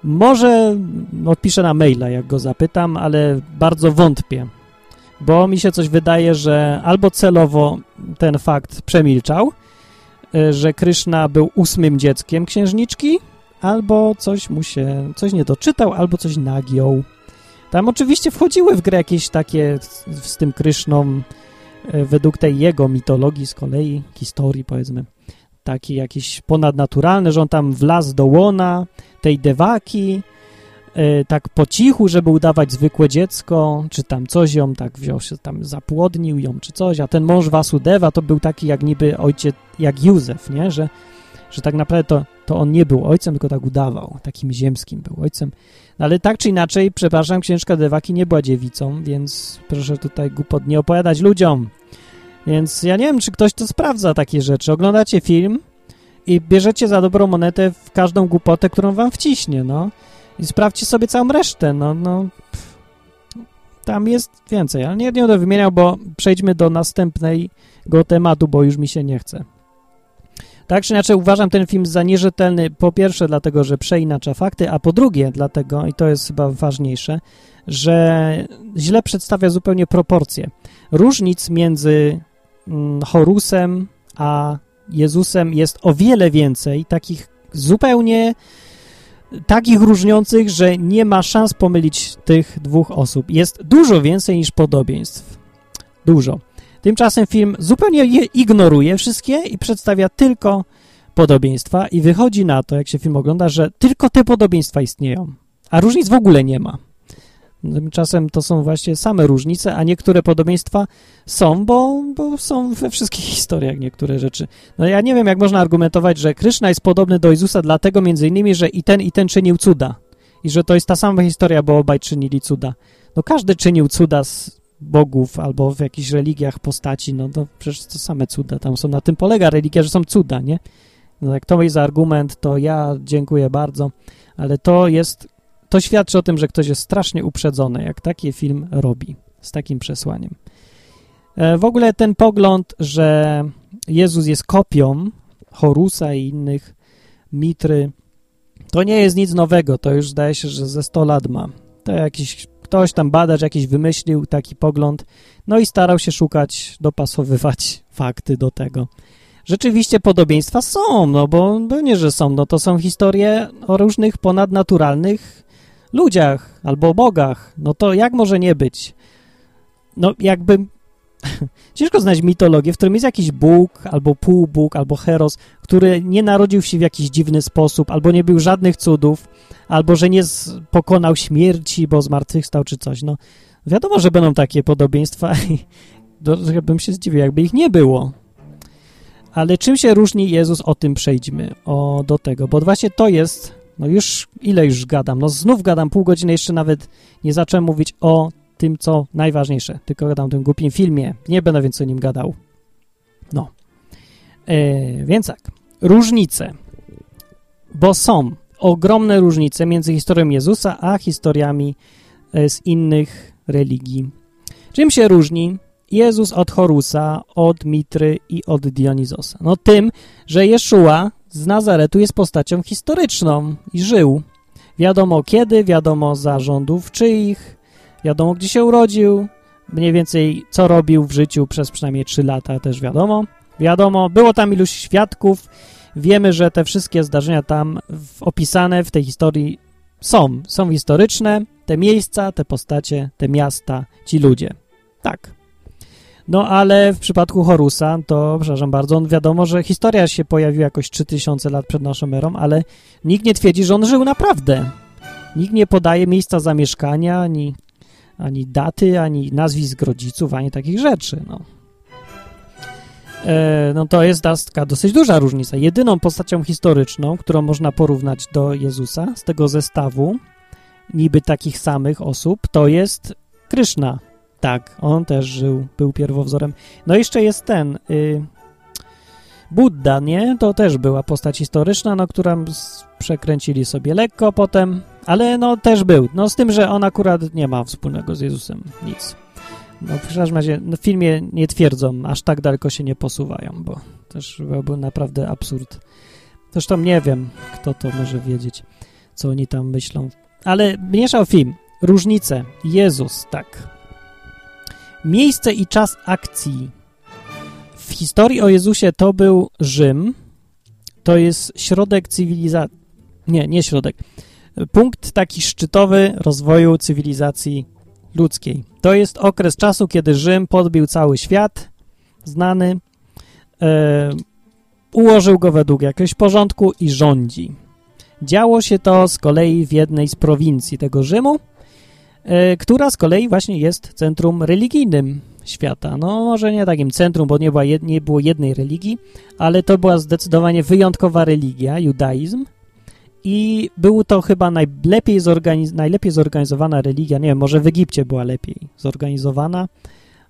Może odpiszę na maila, jak go zapytam, ale bardzo wątpię, bo mi się coś wydaje, że albo celowo ten fakt przemilczał, y, że Kryszna był ósmym dzieckiem księżniczki, albo coś mu się, coś nie doczytał, albo coś nagiął. Tam oczywiście wchodziły w grę jakieś takie z, z tym Kryszną, y, według tej jego mitologii z kolei, historii powiedzmy, takie jakieś ponadnaturalne, że on tam wlazł do łona tej dewaki, tak po cichu, żeby udawać zwykłe dziecko, czy tam coś ją tak wziął się, tam zapłodnił ją, czy coś, a ten mąż Wasudewa to był taki jak niby ojciec, jak Józef, nie, że, że tak naprawdę to, to on nie był ojcem, tylko tak udawał, takim ziemskim był ojcem, no, ale tak czy inaczej, przepraszam, księżka Dewaki nie była dziewicą, więc proszę tutaj głupot nie opowiadać ludziom, więc ja nie wiem, czy ktoś to sprawdza takie rzeczy. Oglądacie film i bierzecie za dobrą monetę w każdą głupotę, którą wam wciśnie, no. I sprawdźcie sobie całą resztę, no, no. Tam jest więcej, ale nie, nie będę wymieniał, bo przejdźmy do następnego tematu, bo już mi się nie chce. Tak czy inaczej uważam ten film za nierzetelny, po pierwsze dlatego, że przeinacza fakty, a po drugie dlatego, i to jest chyba ważniejsze, że źle przedstawia zupełnie proporcje. Różnic między Mm, Horusem a Jezusem jest o wiele więcej, takich zupełnie takich różniących, że nie ma szans pomylić tych dwóch osób. Jest dużo więcej niż podobieństw. Dużo. Tymczasem film zupełnie je ignoruje wszystkie i przedstawia tylko podobieństwa i wychodzi na to, jak się film ogląda, że tylko te podobieństwa istnieją, a różnic w ogóle nie ma. Tymczasem to są właśnie same różnice, a niektóre podobieństwa są, bo, bo są we wszystkich historiach niektóre rzeczy. No ja nie wiem, jak można argumentować, że Kryszna jest podobny do Jezusa dlatego między innymi, że i ten, i ten czynił cuda. I że to jest ta sama historia, bo obaj czynili cuda. No każdy czynił cuda z bogów albo w jakichś religiach postaci, no to przecież to same cuda tam są. Na tym polega religia, że są cuda, nie? No jak to jest argument, to ja dziękuję bardzo, ale to jest to świadczy o tym, że ktoś jest strasznie uprzedzony, jak taki film robi, z takim przesłaniem. E, w ogóle ten pogląd, że Jezus jest kopią Horusa i innych mitry, to nie jest nic nowego, to już zdaje się, że ze 100 lat ma. To jakiś ktoś tam badacz jakiś wymyślił taki pogląd, no i starał się szukać, dopasowywać fakty do tego. Rzeczywiście podobieństwa są, no bo nie, że są, no to są historie o różnych ponadnaturalnych ludziach albo bogach, no to jak może nie być? No jakby ciężko znaleźć mitologię, w którym jest jakiś Bóg, albo półbóg, albo heros, który nie narodził się w jakiś dziwny sposób, albo nie był żadnych cudów, albo że nie pokonał śmierci, bo zmartwychwstał czy coś. No wiadomo, że będą takie podobieństwa i bym się zdziwił, jakby ich nie było. Ale czym się różni Jezus, o tym przejdźmy, o, do tego, bo właśnie to jest no już, ile już gadam? No znów gadam pół godziny, jeszcze nawet nie zacząłem mówić o tym, co najważniejsze, tylko gadam o tym głupim filmie. Nie będę więcej o nim gadał. No. E, więc tak, różnice. Bo są ogromne różnice między historią Jezusa, a historiami e, z innych religii. Czym się różni Jezus od Horusa, od Mitry i od Dionizosa? No tym, że Jeszua z Nazaretu jest postacią historyczną i żył. Wiadomo kiedy, wiadomo zarządów czyich, wiadomo gdzie się urodził, mniej więcej co robił w życiu przez przynajmniej 3 lata też wiadomo. Wiadomo, było tam iluś świadków, wiemy, że te wszystkie zdarzenia tam opisane w tej historii są. Są historyczne, te miejsca, te postacie, te miasta, ci ludzie. Tak. No ale w przypadku Horusa to, przepraszam bardzo, on wiadomo, że historia się pojawiła jakoś 3000 lat przed naszą erą, ale nikt nie twierdzi, że on żył naprawdę. Nikt nie podaje miejsca zamieszkania, ani, ani daty, ani nazwisk rodziców, ani takich rzeczy, no. E, no to jest taka dosyć duża różnica. Jedyną postacią historyczną, którą można porównać do Jezusa z tego zestawu niby takich samych osób, to jest Kryszna. Tak, on też żył, był pierwowzorem. No jeszcze jest ten... Y, Buddha, nie? To też była postać historyczna, no, którą przekręcili sobie lekko potem, ale no też był. No z tym, że on akurat nie ma wspólnego z Jezusem nic. No w każdym razie no, w filmie nie twierdzą, aż tak daleko się nie posuwają, bo też byłby naprawdę absurd. Zresztą nie wiem, kto to może wiedzieć, co oni tam myślą. Ale mieszał film. Różnice. Jezus, tak. Miejsce i czas akcji. W historii o Jezusie to był Rzym. To jest środek cywilizacji. Nie, nie środek. Punkt taki szczytowy rozwoju cywilizacji ludzkiej. To jest okres czasu, kiedy Rzym podbił cały świat znany, e, ułożył go według jakiegoś porządku i rządzi. Działo się to z kolei w jednej z prowincji tego Rzymu, która z kolei właśnie jest centrum religijnym świata. No może nie takim centrum, bo nie, była jed, nie było jednej religii, ale to była zdecydowanie wyjątkowa religia, judaizm, i był to chyba najlepiej, zorganiz najlepiej zorganizowana religia, nie wiem, może w Egipcie była lepiej zorganizowana.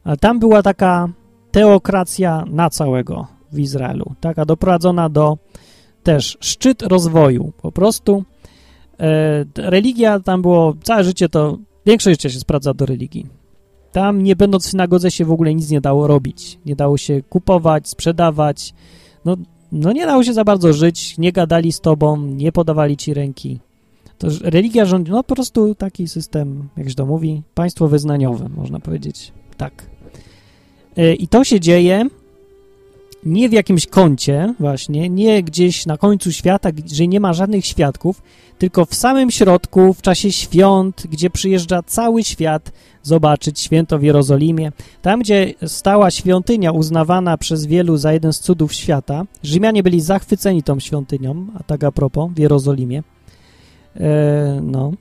Ale tam była taka teokracja na całego w Izraelu, taka doprowadzona do też szczyt rozwoju. Po prostu e, religia tam było, całe życie to, większość życia się sprawdza do religii. Tam nie będąc w synagodze się w ogóle nic nie dało robić. Nie dało się kupować, sprzedawać. No no nie dało się za bardzo żyć, nie gadali z tobą, nie podawali ci ręki. To religia rządzi, no po prostu taki system, jak się to mówi, państwo wyznaniowe, można powiedzieć, tak. E, I to się dzieje nie w jakimś kącie właśnie, nie gdzieś na końcu świata, gdzie nie ma żadnych świadków, tylko w samym środku, w czasie świąt, gdzie przyjeżdża cały świat zobaczyć święto w Jerozolimie. Tam, gdzie stała świątynia uznawana przez wielu za jeden z cudów świata, Rzymianie byli zachwyceni tą świątynią, a tak a propos, w Jerozolimie. E, no.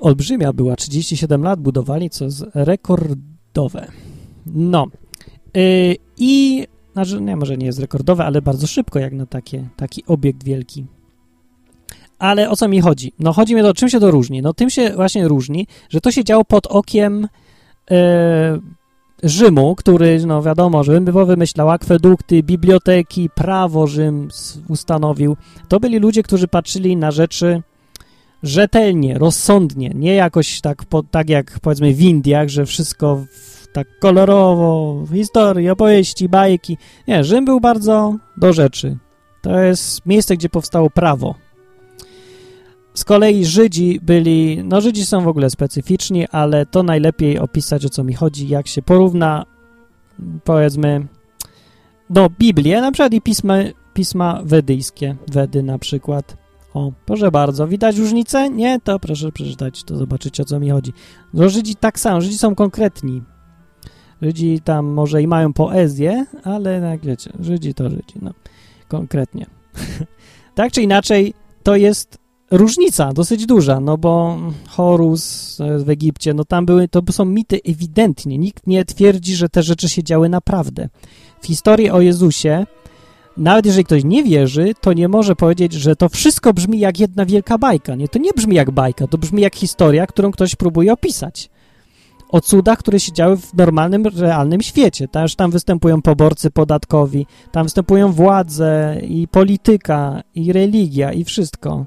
Olbrzymia była, 37 lat budowali, co jest rekordowe. No. E, I znaczy, nie, może nie jest rekordowe, ale bardzo szybko jak na takie, taki obiekt wielki. Ale o co mi chodzi? No chodzi mi o to, czym się to różni? No tym się właśnie różni, że to się działo pod okiem e, Rzymu, który, no wiadomo, Rzym wymyślał akwedukty, biblioteki, prawo Rzym ustanowił. To byli ludzie, którzy patrzyli na rzeczy rzetelnie, rozsądnie, nie jakoś tak, po, tak jak powiedzmy w Indiach, że wszystko tak kolorowo, historii, opowieści, bajki. Nie, Rzym był bardzo do rzeczy. To jest miejsce, gdzie powstało prawo. Z kolei Żydzi byli, no Żydzi są w ogóle specyficzni, ale to najlepiej opisać, o co mi chodzi, jak się porówna, powiedzmy, do Biblii, na przykład i pisma, pisma wedyjskie, Wedy na przykład. O, proszę bardzo, widać różnicę? Nie? To proszę przeczytać, to zobaczycie, o co mi chodzi. No Żydzi tak samo, Żydzi są konkretni. Żydzi tam może i mają poezję, ale jak wiecie, Żydzi to Żydzi, no, konkretnie. tak czy inaczej, to jest różnica dosyć duża, no bo Horus w Egipcie, no tam były, to są mity ewidentnie. Nikt nie twierdzi, że te rzeczy się działy naprawdę. W historii o Jezusie, nawet jeżeli ktoś nie wierzy, to nie może powiedzieć, że to wszystko brzmi jak jedna wielka bajka. Nie, to nie brzmi jak bajka, to brzmi jak historia, którą ktoś próbuje opisać o cudach, które się działy w normalnym, realnym świecie. Też tam występują poborcy podatkowi, tam występują władze i polityka, i religia, i wszystko.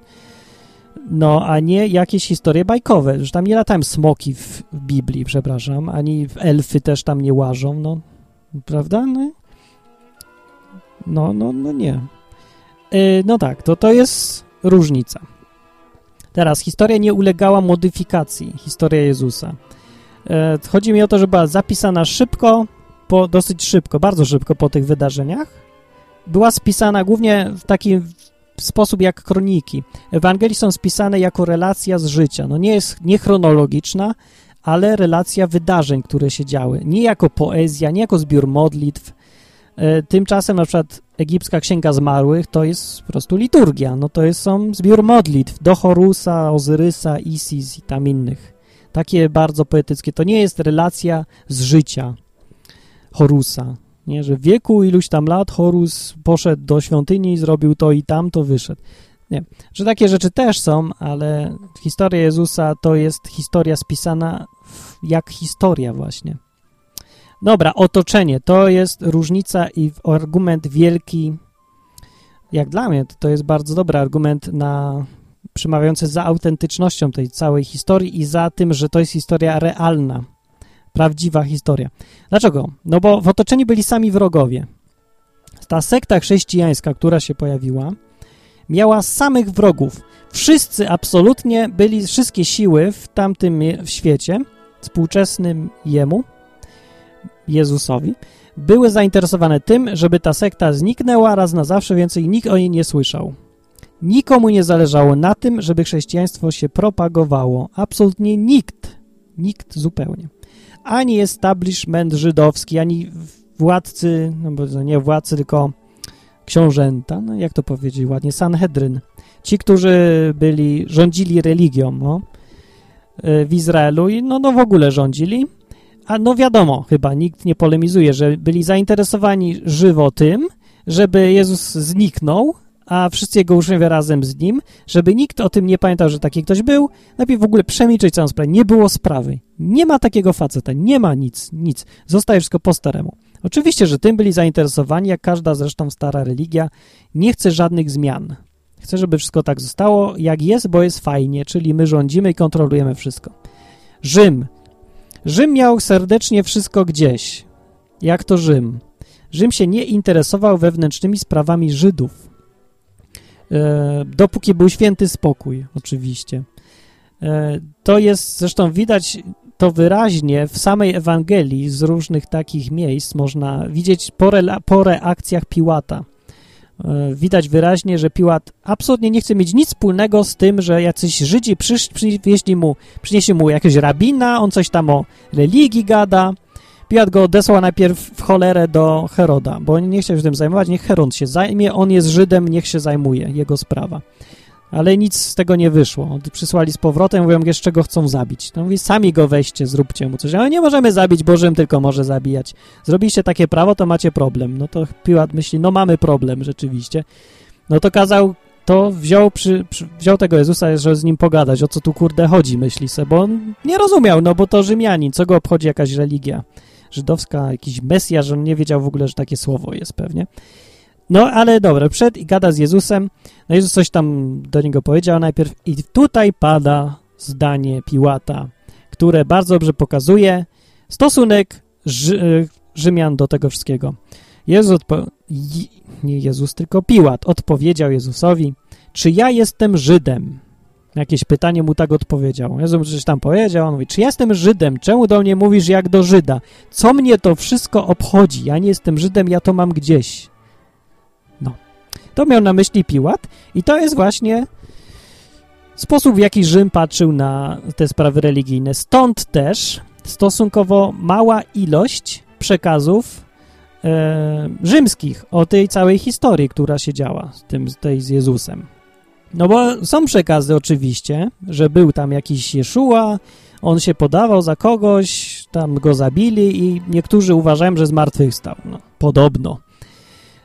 No, a nie jakieś historie bajkowe, że tam nie latają smoki w, w Biblii, przepraszam, ani elfy też tam nie łażą, no, prawda? No, no, no, no nie. Yy, no tak, to, to jest różnica. Teraz, historia nie ulegała modyfikacji, historia Jezusa. E, chodzi mi o to, że była zapisana szybko, po, dosyć szybko, bardzo szybko po tych wydarzeniach. Była spisana głównie w taki sposób jak kroniki. Ewangelii są spisane jako relacja z życia. No nie jest niechronologiczna, ale relacja wydarzeń, które się działy. Nie jako poezja, nie jako zbiór modlitw. E, tymczasem na przykład egipska Księga Zmarłych to jest po prostu liturgia. No to jest, są zbiór modlitw do Horusa, Ozyrysa, Isis i tam innych. Takie bardzo poetyckie. To nie jest relacja z życia Horusa. Nie, że w wieku iluś tam lat Horus poszedł do świątyni, zrobił to i tam, to wyszedł. Nie, że takie rzeczy też są, ale historia Jezusa to jest historia spisana jak historia właśnie. Dobra, otoczenie to jest różnica i argument wielki. Jak dla mnie to jest bardzo dobry argument na przemawiający za autentycznością tej całej historii i za tym, że to jest historia realna, prawdziwa historia. Dlaczego? No bo w otoczeniu byli sami wrogowie. Ta sekta chrześcijańska, która się pojawiła, miała samych wrogów. Wszyscy absolutnie byli, wszystkie siły w tamtym w świecie, współczesnym jemu, Jezusowi, były zainteresowane tym, żeby ta sekta zniknęła raz na zawsze, więcej nikt o niej nie słyszał. Nikomu nie zależało na tym, żeby chrześcijaństwo się propagowało. Absolutnie nikt. Nikt zupełnie. Ani establishment żydowski, ani władcy, no bo nie władcy, tylko książęta, no jak to powiedzieć ładnie, Sanhedryn. Ci, którzy byli, rządzili religią no, w Izraelu i no, no w ogóle rządzili, a no wiadomo, chyba nikt nie polemizuje, że byli zainteresowani żywo tym, żeby Jezus zniknął, a wszyscy jego uczniowie razem z nim, żeby nikt o tym nie pamiętał, że taki ktoś był, najpierw w ogóle przemilczeć całą sprawę. Nie było sprawy. Nie ma takiego faceta, nie ma nic, nic. Zostaje wszystko po staremu. Oczywiście, że tym byli zainteresowani, jak każda zresztą stara religia, nie chce żadnych zmian. Chce, żeby wszystko tak zostało, jak jest, bo jest fajnie, czyli my rządzimy i kontrolujemy wszystko. Rzym. Rzym miał serdecznie wszystko gdzieś. Jak to Rzym? Rzym się nie interesował wewnętrznymi sprawami Żydów. E, dopóki był święty spokój, oczywiście. E, to jest, zresztą widać to wyraźnie w samej Ewangelii z różnych takich miejsc można widzieć po, re, po reakcjach Piłata. E, widać wyraźnie, że Piłat absolutnie nie chce mieć nic wspólnego z tym, że jacyś Żydzi przysz, przywieźli mu, przynieśli mu jakiegoś rabina, on coś tam o religii gada. Piłat go odesłał najpierw w cholerę do Heroda, bo nie chciał się tym zajmować, niech Herod się zajmie, on jest Żydem, niech się zajmuje, jego sprawa ale nic z tego nie wyszło. Przysłali z powrotem, mówią, jeszcze go chcą zabić. To mówi, sami go weźcie, zróbcie mu coś. Ale nie możemy zabić, bo Rzym tylko może zabijać. Zrobiliście takie prawo, to macie problem. No to Piłat myśli, no mamy problem rzeczywiście. No to kazał, to wziął, przy, przy, wziął tego Jezusa, żeby z nim pogadać, o co tu kurde chodzi, myśli se, bo on nie rozumiał, no bo to Rzymianin, co go obchodzi jakaś religia żydowska, jakiś Mesjasz, on nie wiedział w ogóle, że takie słowo jest pewnie. No, ale dobra, przed i gada z Jezusem. No Jezus coś tam do niego powiedział najpierw i tutaj pada zdanie Piłata, które bardzo dobrze pokazuje stosunek Rzy Rzymian do tego wszystkiego. Jezus, nie Jezus, tylko Piłat odpowiedział Jezusowi, czy ja jestem Żydem? Jakieś pytanie mu tak odpowiedział. Jezus coś tam powiedział, on mówi, czy jestem Żydem? Czemu do mnie mówisz jak do Żyda? Co mnie to wszystko obchodzi? Ja nie jestem Żydem, ja to mam gdzieś. To miał na myśli Piłat i to jest właśnie sposób, w jaki Rzym patrzył na te sprawy religijne. Stąd też stosunkowo mała ilość przekazów e, rzymskich o tej całej historii, która się działa z tym, tej z Jezusem. No bo są przekazy oczywiście, że był tam jakiś Jeszua, on się podawał za kogoś, tam go zabili i niektórzy uważają, że zmartwychwstał. No, podobno.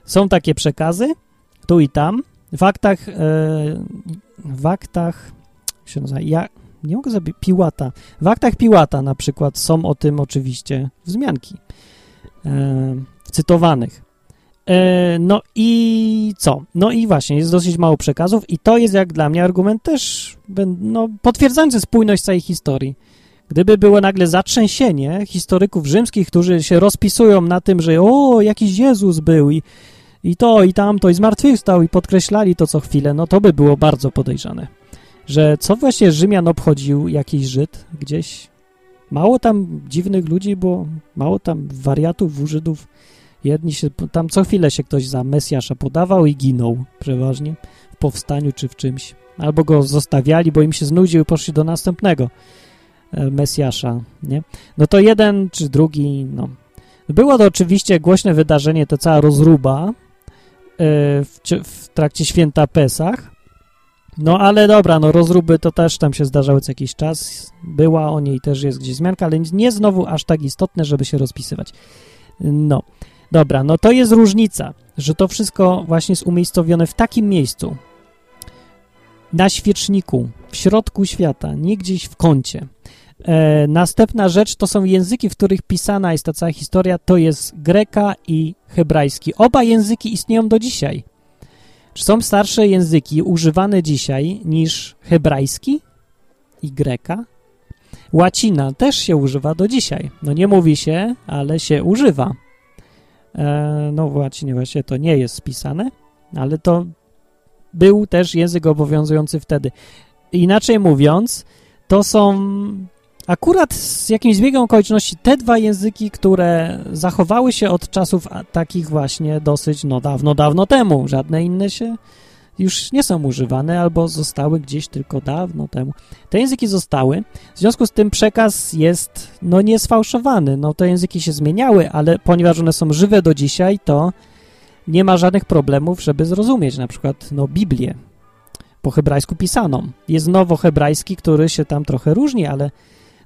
Są takie przekazy, tu i tam. W aktach, e, w aktach, jak się nazywa, ja, nie mogę zabić, Piłata. W aktach Piłata na przykład są o tym oczywiście wzmianki e, cytowanych. E, no i co? No i właśnie, jest dosyć mało przekazów i to jest jak dla mnie argument też no, potwierdzający spójność całej historii. Gdyby było nagle zatrzęsienie historyków rzymskich, którzy się rozpisują na tym, że o, jakiś Jezus był i i to, i tamto, i zmartwychwstał, i podkreślali to co chwilę, no to by było bardzo podejrzane. Że co właśnie Rzymian obchodził jakiś Żyd gdzieś? Mało tam dziwnych ludzi było, mało tam wariatów, Żydów. Jedni się, tam co chwilę się ktoś za Mesjasza podawał i ginął przeważnie w powstaniu czy w czymś. Albo go zostawiali, bo im się znudził i poszli do następnego. e, Mesjasza, nie? No to jeden czy drugi, no. Było to oczywiście głośne wydarzenie, to cała rozruba e, w, w trakcie święta Pesach, no ale dobra, no rozruby to też tam się zdarzały co jakiś czas, była o niej też jest gdzieś zmianka, ale nie znowu aż tak istotne, żeby się rozpisywać. No, dobra, no to jest różnica, że to wszystko właśnie jest umiejscowione w takim miejscu, na świeczniku, w środku świata, nie gdzieś w kącie. E, następna rzecz to są języki, w których pisana jest ta cała historia, to jest greka i hebrajski. Oba języki istnieją do dzisiaj. Czy są starsze języki używane dzisiaj niż hebrajski i greka? Łacina też się używa do dzisiaj. No nie mówi się, ale się używa. E, no w łacinie właśnie to nie jest spisane, ale to był też język obowiązujący wtedy. Inaczej mówiąc, to są akurat z jakimś zbiegiem okoliczności te dwa języki, które zachowały się od czasów takich właśnie dosyć no dawno, dawno temu. Żadne inne się już nie są używane albo zostały gdzieś tylko dawno temu. Te języki zostały, w związku z tym przekaz jest no niesfałszowany. No te języki się zmieniały, ale ponieważ one są żywe do dzisiaj, to nie ma żadnych problemów, żeby zrozumieć na przykład no, Biblię po hebrajsku pisaną. Jest nowohebrajski, który się tam trochę różni, ale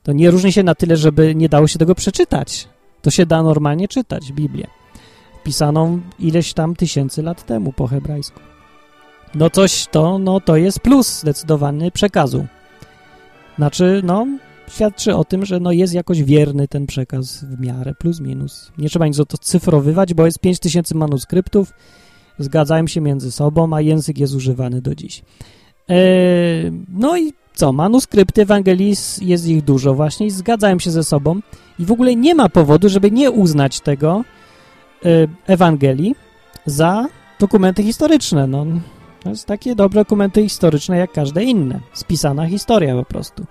to nie różni się na tyle, żeby nie dało się tego przeczytać. To się da normalnie czytać, Biblię. Pisaną ileś tam tysięcy lat temu po hebrajsku. No coś to, no to jest plus zdecydowany przekazu. Znaczy, no, świadczy o tym, że no jest jakoś wierny ten przekaz w miarę, plus minus. Nie trzeba nic cyfrowywać, bo jest 5000 manuskryptów, zgadzają się między sobą, a język jest używany do dziś. Eee, no i co, manuskrypty Ewangelii jest ich dużo właśnie zgadzają się ze sobą i w ogóle nie ma powodu, żeby nie uznać tego e, Ewangelii za dokumenty historyczne. No, to jest takie dobre dokumenty historyczne jak każde inne. Spisana historia po prostu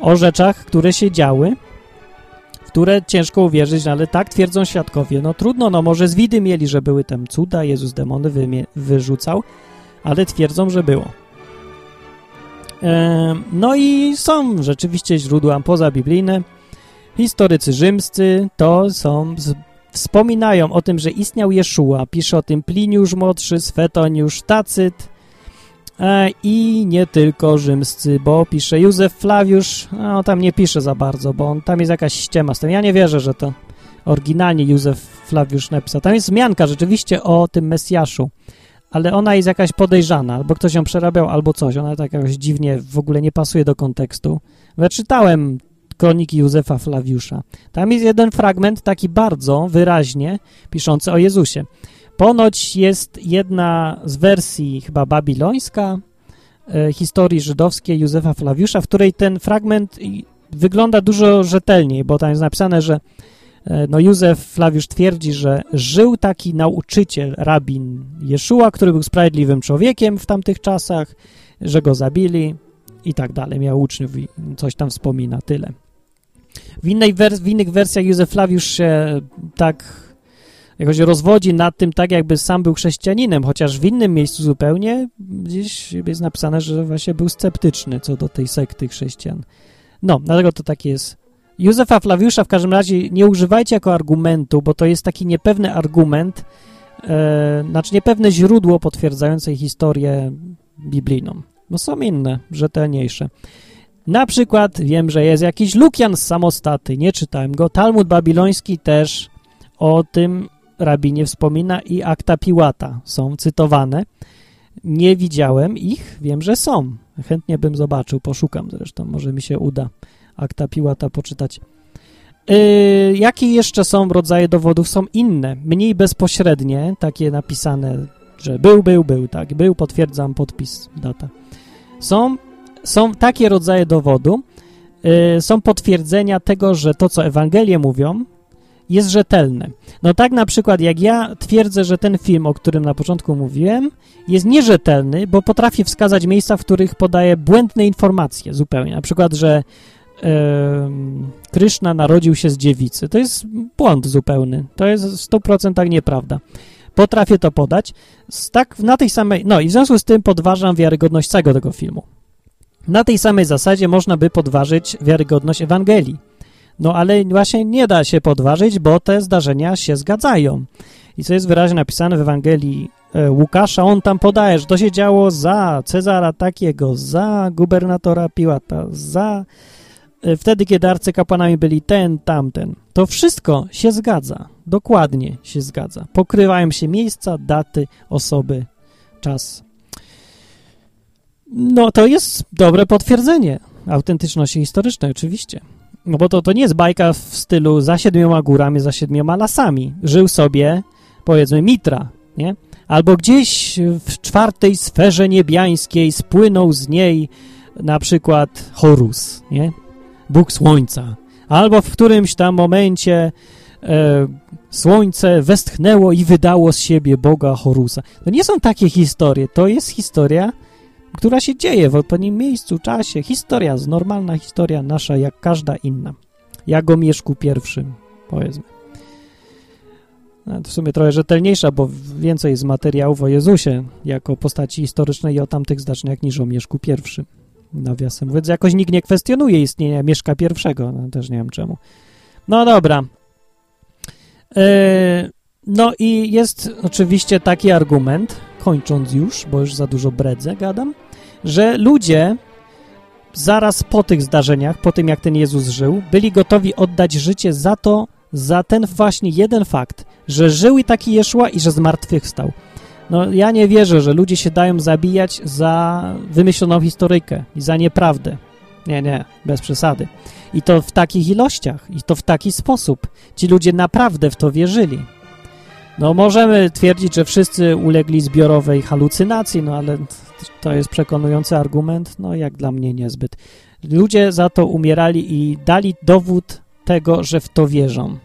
o rzeczach, które się działy, w które ciężko uwierzyć, no ale tak twierdzą świadkowie. No trudno, no może z widy mieli, że były tam cuda, Jezus demony wyrzucał, ale twierdzą, że było. No i są rzeczywiście źródła pozabiblijne. Historycy rzymscy to są, wspominają o tym, że istniał Jeszua. Pisze o tym Pliniusz Młodszy, Swetoniusz, Tacyt, E, I nie tylko rzymscy, bo pisze Józef Flawiusz, no tam nie pisze za bardzo, bo on, tam jest jakaś ściema z tym. Ja nie wierzę, że to oryginalnie Józef Flawiusz napisał. Tam jest zmianka rzeczywiście o tym Mesjaszu, ale ona jest jakaś podejrzana, albo ktoś ją przerabiał, albo coś. Ona tak jakoś dziwnie w ogóle nie pasuje do kontekstu. Ja czytałem kroniki Józefa Flawiusza. Tam jest jeden fragment taki bardzo wyraźnie piszący o Jezusie. Ponoć jest jedna z wersji chyba babilońska e, historii żydowskiej Józefa Flawiusza, w której ten fragment wygląda dużo rzetelniej, bo tam jest napisane, że e, no Józef Flawiusz twierdzi, że żył taki nauczyciel, rabin Jeszua, który był sprawiedliwym człowiekiem w tamtych czasach, że go zabili i tak dalej. Miał uczniów i coś tam wspomina, tyle. W, innej wers w innych wersjach Józef Flawiusz się tak jakoś rozwodzi nad tym tak, jakby sam był chrześcijaninem, chociaż w innym miejscu zupełnie gdzieś jest napisane, że właśnie był sceptyczny co do tej sekty chrześcijan. No, dlatego to tak jest. Józefa Flawiusza w każdym razie nie używajcie jako argumentu, bo to jest taki niepewny argument, e, znaczy niepewne źródło potwierdzające historię biblijną. No są inne, rzetelniejsze. Na przykład wiem, że jest jakiś Lukian z Samostaty, nie czytałem go. Talmud babiloński też o tym rabinie wspomina i akta Piłata są cytowane. Nie widziałem ich, wiem, że są. Chętnie bym zobaczył, poszukam zresztą, może mi się uda akta Piłata poczytać. Yy, jakie jeszcze są rodzaje dowodów? Są inne, mniej bezpośrednie, takie napisane, że był, był, był, tak, był, potwierdzam, podpis, data. Są, są takie rodzaje dowodu, yy, są potwierdzenia tego, że to, co Ewangelie mówią, jest rzetelne. No tak na przykład jak ja twierdzę, że ten film, o którym na początku mówiłem, jest nierzetelny, bo potrafię wskazać miejsca, w których podaje błędne informacje zupełnie. Na przykład, że yy, Kryszna narodził się z dziewicy. To jest błąd zupełny. To jest w 100% nieprawda. Potrafię to podać. Tak na tej samej... No i w związku z tym podważam wiarygodność całego tego filmu. Na tej samej zasadzie można by podważyć wiarygodność Ewangelii. No ale właśnie nie da się podważyć, bo te zdarzenia się zgadzają. I co jest wyraźnie napisane w Ewangelii e, Łukasza, on tam podaje, że to się działo za Cezara takiego, za gubernatora Piłata, za e, wtedy, kiedy arcykapłanami byli ten, tamten. To wszystko się zgadza, dokładnie się zgadza. Pokrywają się miejsca, daty, osoby, czas. No to jest dobre potwierdzenie autentyczności historycznej, oczywiście. No bo to, to nie jest bajka w stylu za siedmioma górami, za siedmioma lasami. Żył sobie, powiedzmy, Mitra, nie? Albo gdzieś w czwartej sferze niebiańskiej spłynął z niej na przykład Horus, nie? Bóg Słońca. Albo w którymś tam momencie e, Słońce westchnęło i wydało z siebie Boga Horusa. To nie są takie historie, to jest historia która się dzieje w odpowiednim miejscu, czasie. Historia, normalna historia nasza, jak każda inna. Jak o Mieszku pierwszym, powiedzmy. No, w sumie trochę rzetelniejsza, bo więcej jest materiałów o Jezusie jako postaci historycznej i o tamtych zdarzeniach niż o Mieszku pierwszym. Nawiasem mówiąc, jakoś nikt nie kwestionuje istnienia Mieszka pierwszego, no, też nie wiem czemu. No dobra. Yy, no i jest oczywiście taki argument, kończąc już, bo już za dużo bredzę gadam, że ludzie zaraz po tych zdarzeniach, po tym jak ten Jezus żył, byli gotowi oddać życie za to, za ten właśnie jeden fakt, że żył i taki Jeszua i że zmartwychwstał. No ja nie wierzę, że ludzie się dają zabijać za wymyśloną historyjkę i za nieprawdę. Nie, nie, bez przesady. I to w takich ilościach, i to w taki sposób. Ci ludzie naprawdę w to wierzyli. No możemy twierdzić, że wszyscy ulegli zbiorowej halucynacji, no ale to jest przekonujący argument, no jak dla mnie niezbyt. Ludzie za to umierali i dali dowód tego, że w to wierzą.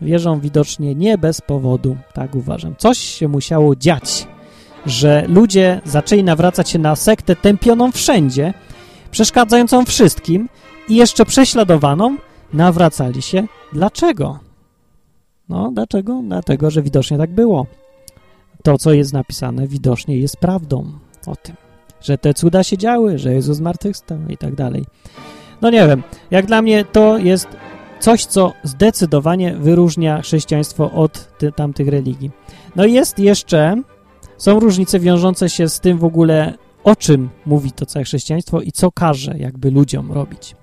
Wierzą widocznie nie bez powodu, tak uważam. Coś się musiało dziać, że ludzie zaczęli nawracać się na sektę tępioną wszędzie, przeszkadzającą wszystkim i jeszcze prześladowaną, nawracali się. Dlaczego? No, dlaczego? Dlatego, że widocznie tak było. To, co jest napisane, widocznie jest prawdą o tym, że te cuda się działy, że Jezus zmartwychwstał i tak dalej. No nie wiem, jak dla mnie to jest coś, co zdecydowanie wyróżnia chrześcijaństwo od ty, tamtych religii. No i jest jeszcze, są różnice wiążące się z tym w ogóle, o czym mówi to całe chrześcijaństwo i co każe jakby ludziom robić.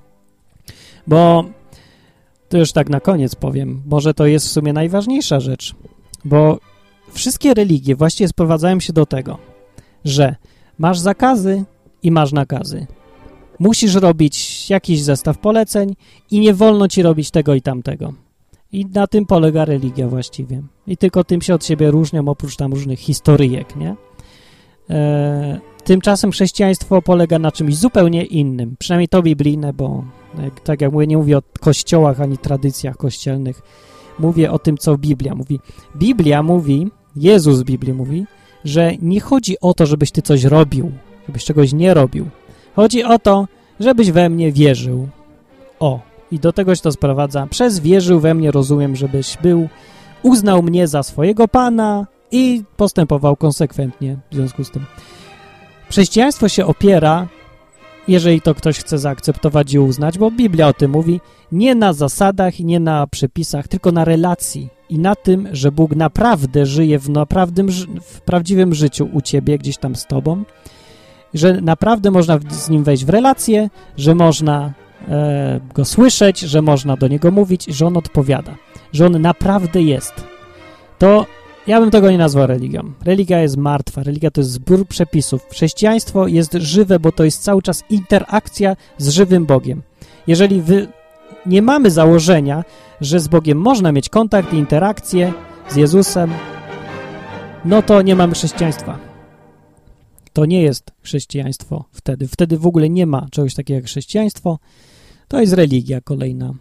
Bo to już tak na koniec powiem, może to jest w sumie najważniejsza rzecz, bo wszystkie religie właściwie sprowadzają się do tego, że masz zakazy i masz nakazy. Musisz robić jakiś zestaw poleceń i nie wolno ci robić tego i tamtego. I na tym polega religia właściwie. I tylko tym się od siebie różnią, oprócz tam różnych historyjek, nie? E, tymczasem chrześcijaństwo polega na czymś zupełnie innym, przynajmniej to biblijne, bo tak jak mówię, nie mówię o kościołach ani tradycjach kościelnych, mówię o tym, co Biblia mówi. Biblia mówi, Jezus w Biblii mówi, że nie chodzi o to, żebyś ty coś robił, żebyś czegoś nie robił. Chodzi o to, żebyś we mnie wierzył. O, i do tego się to sprowadza. Przez wierzył we mnie rozumiem, żebyś był, uznał mnie za swojego Pana i postępował konsekwentnie w związku z tym. Chrześcijaństwo się opiera, jeżeli to ktoś chce zaakceptować i uznać, bo Biblia o tym mówi, nie na zasadach i nie na przepisach, tylko na relacji i na tym, że Bóg naprawdę żyje w, naprawdę, w prawdziwym życiu u ciebie, gdzieś tam z tobą, że naprawdę można z nim wejść w relację, że można e, go słyszeć, że można do niego mówić, że on odpowiada, że on naprawdę jest. To ja bym tego nie nazwał religią. Religia jest martwa, religia to jest zbiór przepisów. Chrześcijaństwo jest żywe, bo to jest cały czas interakcja z żywym Bogiem. Jeżeli wy nie mamy założenia, że z Bogiem można mieć kontakt i interakcję z Jezusem, no to nie mamy chrześcijaństwa. To nie jest chrześcijaństwo wtedy. Wtedy w ogóle nie ma czegoś takiego jak chrześcijaństwo. To jest religia kolejna.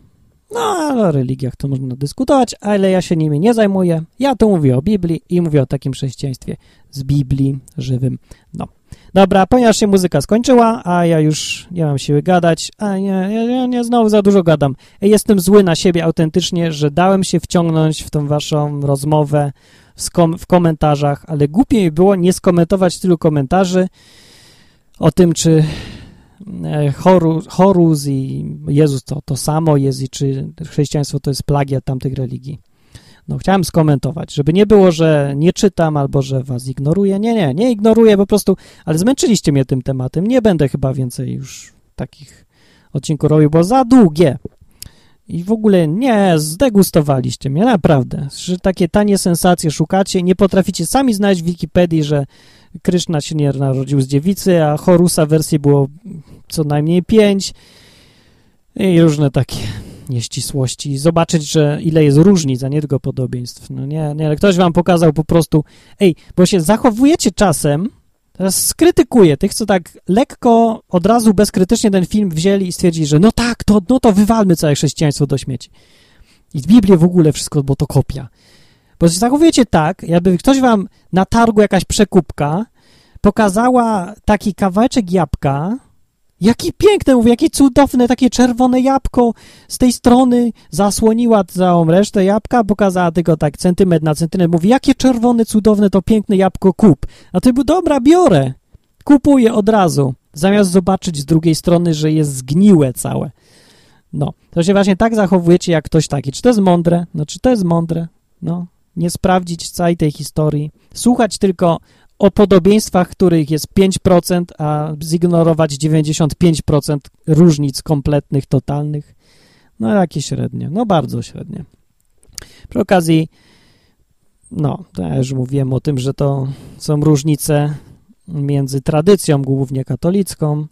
No, ale o religiach to można dyskutować, ale ja się nimi nie zajmuję. Ja tu mówię o Biblii i mówię o takim chrześcijaństwie z Biblii żywym. No. Dobra, ponieważ się muzyka skończyła, a ja już nie mam siły gadać, a nie, ja, nie znowu za dużo gadam. Jestem zły na siebie autentycznie, że dałem się wciągnąć w tą waszą rozmowę w, kom w komentarzach, ale głupie było nie skomentować tylu komentarzy o tym, czy Horus, Horus i Jezus to, to samo jest i czy chrześcijaństwo to jest plagiat tamtych religii. No, chciałem skomentować, żeby nie było, że nie czytam albo że was ignoruję. Nie, nie, nie ignoruję po prostu, ale zmęczyliście mnie tym tematem. Nie będę chyba więcej już takich odcinków robił, bo za długie. I w ogóle nie, zdegustowaliście mnie, naprawdę. Że takie tanie sensacje szukacie, nie potraficie sami znaleźć w Wikipedii, że Kryszna się nie narodził z dziewicy, a Horusa wersji było co najmniej pięć i różne takie nieścisłości. Zobaczyć, że ile jest różnic, a nie tylko podobieństw. No nie, nie, ale ktoś wam pokazał po prostu, ej, bo się zachowujecie czasem, teraz skrytykuję tych, co tak lekko, od razu bezkrytycznie ten film wzięli i stwierdzili, że no tak, to, no to wywalmy całe chrześcijaństwo do śmieci. I w Biblii w ogóle wszystko, bo to kopia. Bo zachowujecie tak, jakby ktoś wam na targu jakaś przekupka pokazała taki kawałeczek jabłka, Jaki piękne, mówię, jakie cudowne, takie czerwone jabłko z tej strony zasłoniła całą resztę jabłka, pokazała tylko tak centymetr na centymetr. Mówi, jakie czerwone, cudowne, to piękne jabłko, kup. A ty był, dobra, biorę. Kupuję od razu, zamiast zobaczyć z drugiej strony, że jest zgniłe całe. No, to się właśnie tak zachowujecie jak ktoś taki. Czy to jest mądre? No, czy to jest mądre? No, nie sprawdzić całej tej historii. Słuchać tylko o podobieństwach, których jest 5%, a zignorować 95% różnic kompletnych, totalnych. No jakie średnie, no bardzo średnie. Przy okazji, no, już mówiłem o tym, że to są różnice między tradycją głównie katolicką,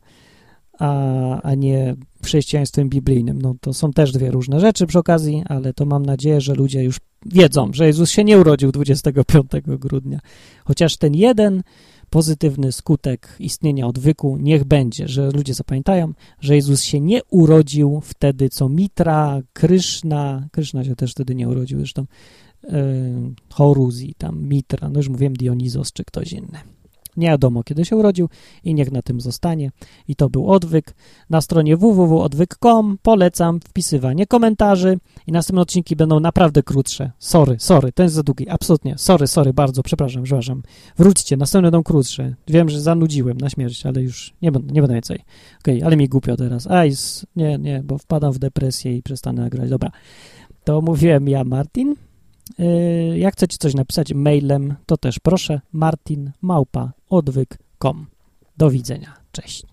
a, a nie chrześcijaństwem biblijnym. No to są też dwie różne rzeczy przy okazji, ale to mam nadzieję, że ludzie już wiedzą, że Jezus się nie urodził 25 grudnia. Chociaż ten jeden pozytywny skutek istnienia odwyku niech będzie, że ludzie zapamiętają, że Jezus się nie urodził wtedy, co Mitra, Kryszna, Kryszna się też wtedy nie urodził, zresztą yy, Horus i tam Mitra, no już mówiłem Dionizos czy ktoś inny. Nie wiadomo, kiedy się urodził i niech na tym zostanie. I to był odwyk. Na stronie www.odwyk.com polecam wpisywanie komentarzy i następne odcinki będą naprawdę krótsze. Sorry, sorry, ten jest za długi, absolutnie. Sorry, sorry, bardzo, przepraszam, przepraszam. Wróćcie, następne będą krótsze. Wiem, że zanudziłem na śmierć, ale już nie będę, nie będę więcej. Okej, okay, ale mi głupio teraz. Aj, nie, nie, bo wpadam w depresję i przestanę nagrać. Dobra, to mówiłem ja, Martin. Yy, jak chcecie coś napisać mailem, to też proszę martin małpa odwyk.com. Do widzenia. Cześć.